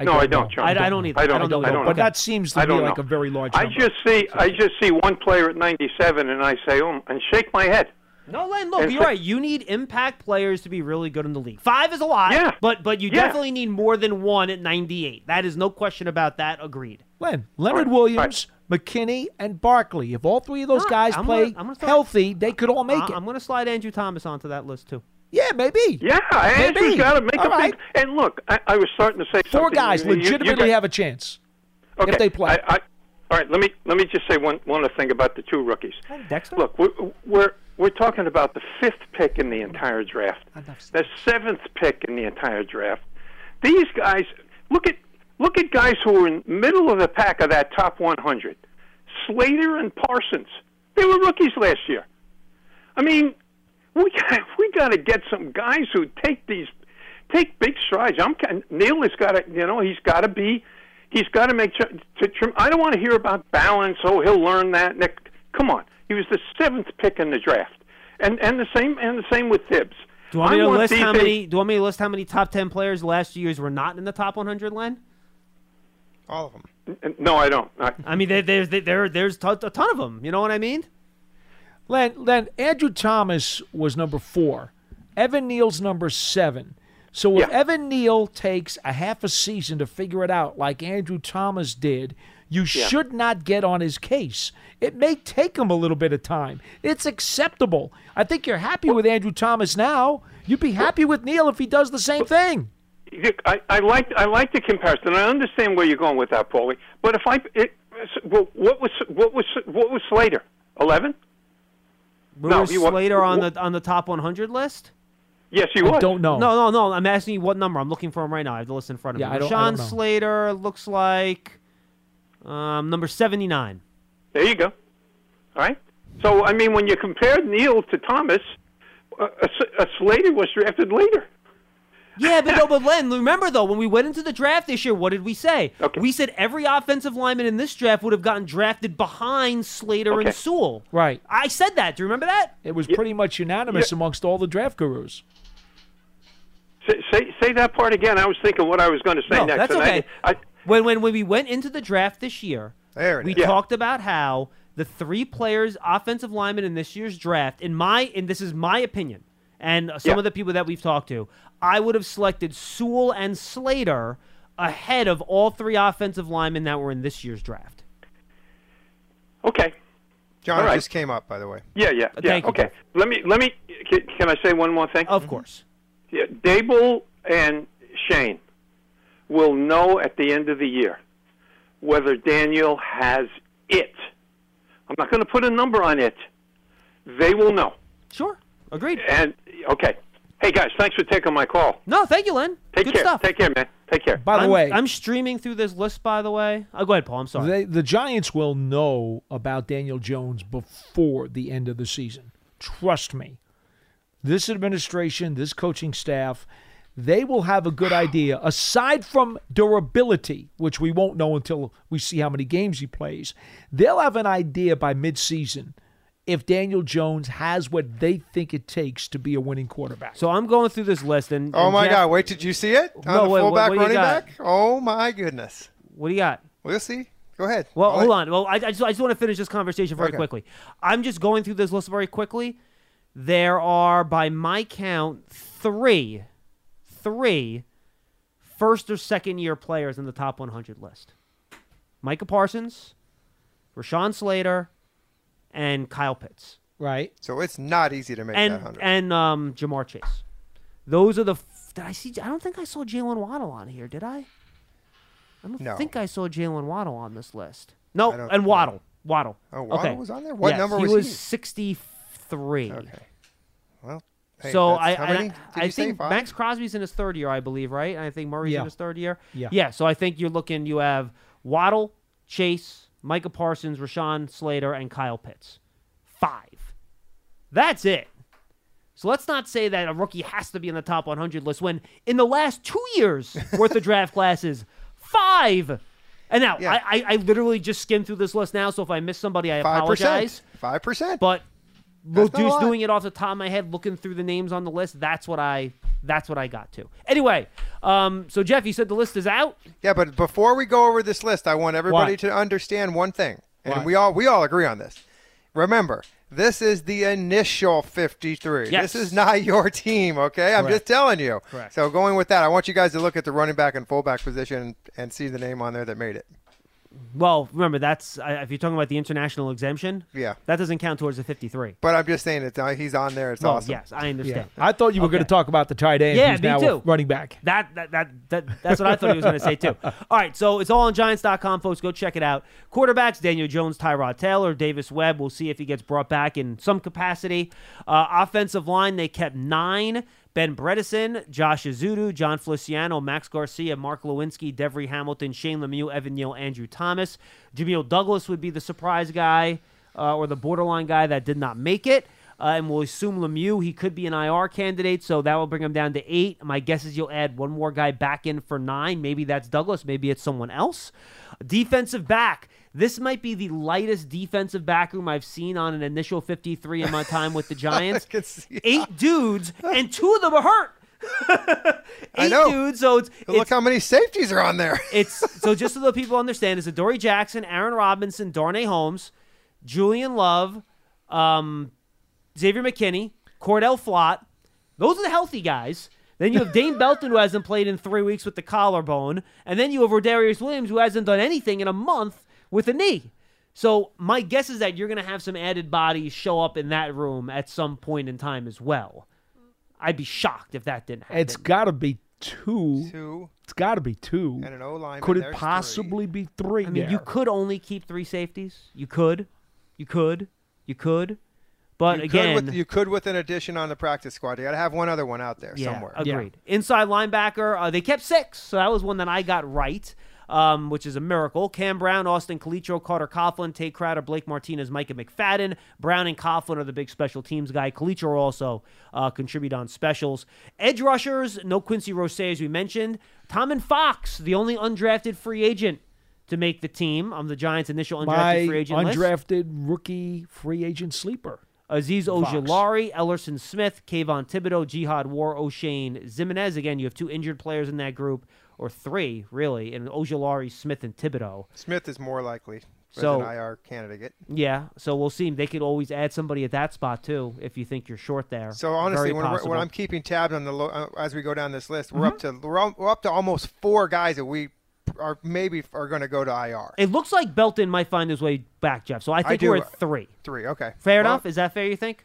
no, I don't, know. John. I, I don't either. I don't, I don't know. I don't But know. that seems to I be like know. a very large I just see I just see one player at 97, and I say, oh, and shake my head. No, Len, look, And you're so- right. You need impact players to be really good in the league. Five is a lot. Yeah. But but you Yeah. definitely need more than one at 98. That is no question about that. Agreed. Len, Leonard Williams, McKinney, and Barkley. If all three of those guys I'm play gonna- gonna start- healthy, they could all make I- it. I'm going to slide Andrew Thomas onto that list too. Yeah, maybe. Yeah, Andrew's Maybe. got to make All a right. big. And look, I, I was starting to say Four something. guys You- you- you legitimately got- have a chance okay. if they play. I, I, all right, let me let me just say one one other thing about the two rookies. Oh, Dexter. Look, we're we're we're talking about the fifth pick in the entire draft, the seventh pick in the entire draft. These guys, look at look at guys who were in middle of the pack of that top 100. Slater and Parsons, they were rookies last year. I mean, we got, we got to get some guys who take these take big strides. I'm Neal has got to you know he's got to be he's got to make sure to. I don't want to hear about balance. Oh, he'll learn that. Nick, come on, he was the seventh pick in the draft, and and the same and the same with Thibs. Do you want me I to want list these how days- many? Do you want me to list how many top 10 players last years were not in the top 100? Len. All of them. No, I don't. I, I mean, there, there's there, there's t- a ton of them. You know what I mean? Len, Len, Andrew Thomas was number four. Evan Neal's number seven. So if Evan Neal takes a half a season to figure it out, like Andrew Thomas did, You should not get on his case. It may take him a little bit of time. It's acceptable. I think you're happy with Andrew Thomas now. You'd be happy with Neal if he does the same thing. I, I like I like the comparison. I understand where you're going with that, Paulie. But if I, it, well, what was what was what was Slater? Eleven? Where No, was he wa- Slater on the on the top 100 list? Yes, he was. don't know. No, no, no. I'm asking you what number. I'm looking for him right now. I have the list in front of Yeah, me. I don't- I don't know. Slater looks like um, number 79. There you go. All right. So I mean, when you compare Neal to Thomas, uh, a, a Slater was drafted later. Yeah, but no, but Len, remember though, when we went into the draft this year, what did we say? Okay. We said every offensive lineman in this draft would have gotten drafted behind Slater Okay. and Sewell. Right. I said that. Do you remember that? It was pretty much unanimous amongst all the draft gurus. Say, say say that part again. I was thinking what I was going to say No, next. that's and I- okay. I, when, when when we went into the draft this year, There we is. Yeah. talked about how the three players, offensive linemen in this year's draft, in my and this is my opinion, and some Yeah. of the people that we've talked to, I would have selected Sewell and Slater ahead of all three offensive linemen that were in this year's draft. okay. John All right. just came up, by the way. Yeah, yeah, yeah. Thank you, okay. Let me let me. Can, can I say one more thing? Of course. Yeah, Daboll and Schoen will know at the end of the year whether Daniel has it. I'm not going to put a number on it. They will know. Sure. Agreed. And okay. Hey guys, thanks for taking my call. No, thank you, Len. Take Good care. stuff. Take care, man. Take care. By the I'm, way, I'm streaming through this list. By the way, oh, go ahead, Paul. I'm sorry. They, the Giants will know about Daniel Jones before the end of the season. Trust me. This administration, this coaching staff, they will have a good idea. Aside from durability, which we won't know until we see how many games he plays, they'll have an idea by midseason if Daniel Jones has what they think it takes to be a winning quarterback. So I'm going through this list, and Oh my Jeff- God! Wait, did you see it on No, the wait, fullback what do you running back? Oh my goodness! What do you got? We'll see. Go ahead. Well, I'll hold let- on. Well, I, I just, I just want to finish this conversation very Okay. quickly. I'm just going through this list very quickly. There are, by my count, three, three first or second year players in the top 100 list Micah Parsons, Rashawn Slater, and Kyle Pitts. Right. So it's not easy to make and that hundred. and um, Ja'Marr Chase. Those are the. f- Did I see? I don't think I saw Jaylen Waddle on here. Did I? I don't No. think I saw Jaylen Waddle on this list. No, I and Waddle. Waddle. Oh, Waddle okay. was on there? What Yes, number he was was he? sixty-three. Okay. Well, hey, so I, I, I think Maxx Crosby's in his third year, I believe, right? And I think Murray's Yeah. in his third year. Yeah. Yeah. So I think you're looking. You have Waddle, Chase, Micah Parsons, Rashawn Slater, and Kyle Pitts. Five. That's it. So let's not say that a rookie has to be in the top 100 list when in the last two years worth of draft classes, five. And now I, I, I literally just skimmed through this list now. So if I miss somebody, I Five apologize. percent. Five percent. But That's not a just doing it off the top of my head, looking through the names on the list, that's what I that's what I got to. Anyway, um, so Jeff, you said the list is out. Yeah, but before we go over this list, I want everybody What? to understand one thing, and What? we all we all agree on this. Remember, this is the initial 53. Yes. This is not your team, okay? I'm Correct. just telling you. Correct. So going with that, I want you guys to look at the running back and fullback position and see the name on there that made it. Well, remember that's uh, if you're talking about the international exemption. Yeah. that doesn't count towards the 53. But I'm just saying it's uh, he's on there. It's Well, awesome. yes, I understand. I thought you were going to talk about the tight end Yeah, who's me now too. running back. That, that that that that's what I thought he was going to say too. All right, so it's all on Giants.com, folks. Go check it out. Quarterbacks: Daniel Jones, Tyrod Taylor, Davis Webb. We'll see if he gets brought back in some capacity. Uh, offensive line: they kept nine. Ben Bredeson, Josh Ezeudu, Jon Feliciano, Max Garcia, Mark Glowinski, Devery Hamilton, Shane Lemieux, Evan Neal, Andrew Thomas. Jamil Douglas would be the surprise guy uh, or the borderline guy that did not make it. Uh, and we'll assume Lemieux, he could be an IR candidate, so that will bring him down to eight. My guess is you'll add one more guy back in for nine. Maybe that's Douglas, maybe it's someone else. Defensive back. This might be the lightest defensive back room I've seen on an initial 53 in my time with the Giants. Eight dudes, and two of them are hurt. I Eight dudes, so it's, Look how many safeties are on there. it's so just so the people understand, it's Adoree Jackson, Aaron Robinson, Darnay Holmes, Julian Love, um, Xavier McKinney, Cor'Dale Flott. Those are the healthy guys. Then you have Dane Belton, who hasn't played in three weeks with the collarbone, and then you have Rodarius Williams, who hasn't done anything in a month with a knee. So my guess is that you're going to have some added bodies show up in that room at some point in time as well. I'd be shocked if that didn't happen. It's got to be two. Two. It's got to be two. And an O line. Could it possibly be three? I mean, you could only keep three safeties. You could, you could, you could. But you again, could with, you could with an addition on the practice squad. You got to have one other one out there yeah, somewhere. Agreed. Inside linebacker, uh, they kept six, so that was one that I got right. Um, which is a miracle. Cam Brown, Austin Calitro, Carter Coughlin, Tae Crowder, Blake Martinez, Micah McFadden. Brown and Coughlin are the big special teams guy. Calitro also uh, contribute on specials. Edge rushers, no Quincy Roche, as we mentioned. Tomon Fox, the only undrafted free agent to make the team on the Giants' initial undrafted My free agent list. undrafted rookie free agent sleeper. Azeez Fox. Ojulari, Elerson Smith, Kayvon Thibodeaux, Jihad Ward, Oshane Ximines. Again, you have two injured players in that group, or three, really, and Ojulari, Smith, and Thibodeaux. Smith is more likely So- an IR candidate. Yeah, so we'll see. They could always add somebody at that spot, too, if you think you're short there. So honestly, when, when I'm keeping tabs on the lo- uh, as we go down this list, we're Mm-hmm. up to we're, we're up to almost four guys that we are maybe are going to go to IR. It looks like Belton might find his way back, Jeff. So I think do. we're at three. Three, okay. Fair Well, enough? Is that fair, you think?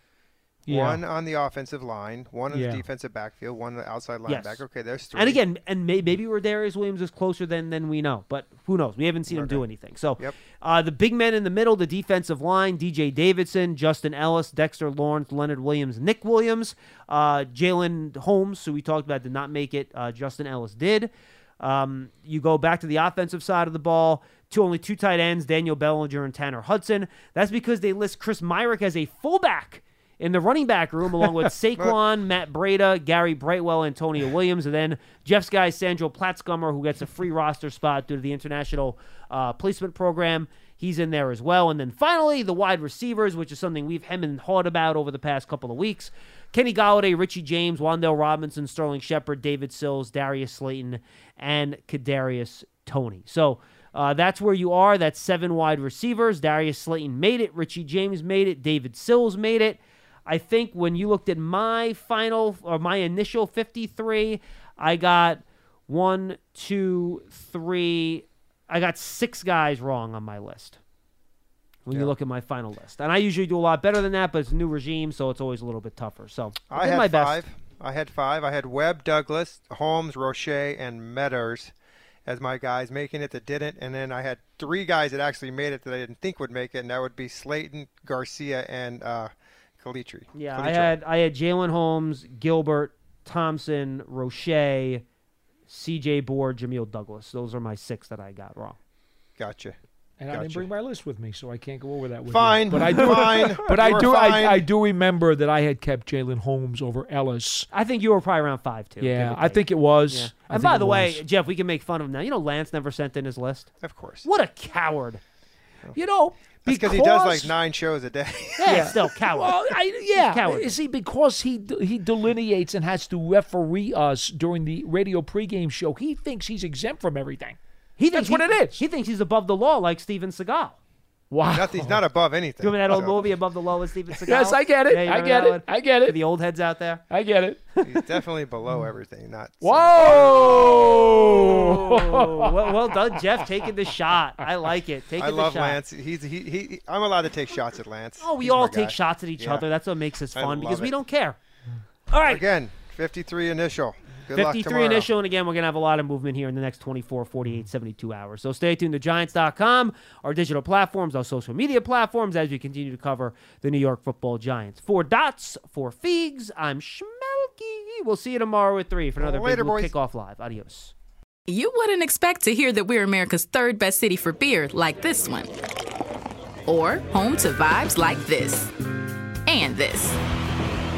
One on the offensive line, one in Yeah. the defensive backfield, one on the outside Yes. linebacker. Okay, there's three. And again, and may, maybe where Darius Williams is closer than than we know, but who knows? We haven't seen him do anything. So, uh, the big men in the middle, the defensive line: DJ Davidson, Justin Ellis, Dexter Lawrence, Leonard Williams, Nick Williams, uh, Jalyn Holmes, who we talked about, did not make it. Uh, Justin Ellis did. Um, you go back to the offensive side of the ball. Two only two tight ends, Daniel Bellinger and Tanner Hudson. That's because they list Chris Myarick as a fullback in the running back room, along with Saquon, Matt Breida, Gary Brightwell, Antonio Williams, and then Jeff's guy Sandro Platzgummer, who gets a free roster spot due to the international uh, placement program. He's in there as well. And then finally, the wide receivers, which is something we've hemmed and hawed about over the past couple of weeks. Kenny Golladay, Richie James, Wan'Dale Robinson, Sterling Shepard, David Sills, Darius Slayton, and Kadarius Toney. So uh, that's where you are. That's seven wide receivers. Darius Slayton made it. Richie James made it. David Sills made it. I think when you looked at my final or my initial 53, I got one, two, three. I got six guys wrong on my list when you look at my final list. And I usually do a lot better than that, but it's a new regime, so it's always a little bit tougher. So I did had my best. five. I had five. I had Webb, Douglas, Holmes, Roche, and Meadors as my guys, making it that didn't. And then I had three guys that actually made it that I didn't think would make it, and that would be Slayton, Garcia, and uh, Calitri. Yeah, Calitro. I had I had Jalyn Holmes, Gilbert, Thompson, Roche, C.J. Board, Jameel Douglas. Those are my six that I got wrong. Gotcha. And I didn't bring my list with me, so I can't go over that with Fine, you. But I do, fine. But I do. I, I do remember that I had kept Jalyn Holmes over Ellis. I think you were probably around five too. Yeah, I think it was. Yeah. And by the way, was. Jeff, we can make fun of him now. You know, Lance never sent in his list. Of course. What a coward. You know, That's because he does like nine shows a day. Yeah, still coward. Well, I, yeah, Coward. you see, because he he delineates and has to referee us during the radio pregame show, he thinks he's exempt from everything. He thinks That's what it is. He thinks he's above the law, like Steven Seagal. Wow. Not, he's not above anything. Do you remember that old So, movie Above the lowest with Steven Seagal? Yes, I get it. Yeah, I get it. one? I get it. For the old heads out there. I get it. He's definitely below everything. Not. Whoa! Oh, well, well done, Jeff, taking the shot. I like it. Taking I the love shot. Lance. He's he, he I'm allowed to take shots at Lance. Oh, we He's all take guy. shots at each Yeah. other. That's what makes us fun because love we don't care. All right. Again, 53 initial. Good 53 tomorrow. initial, and again, we're going to have a lot of movement here in the next 24, 48, 72 hours. So stay tuned to Giants.com, our digital platforms, our social media platforms, as we continue to cover the New York football Giants. For Dots, for Feegs, I'm Schmelky. We'll see you tomorrow at 3 for another Later, Big Blue boys. Kickoff Live. Adios. You wouldn't expect to hear that we're America's third best city for beer like this one. Or home to vibes like this. And this.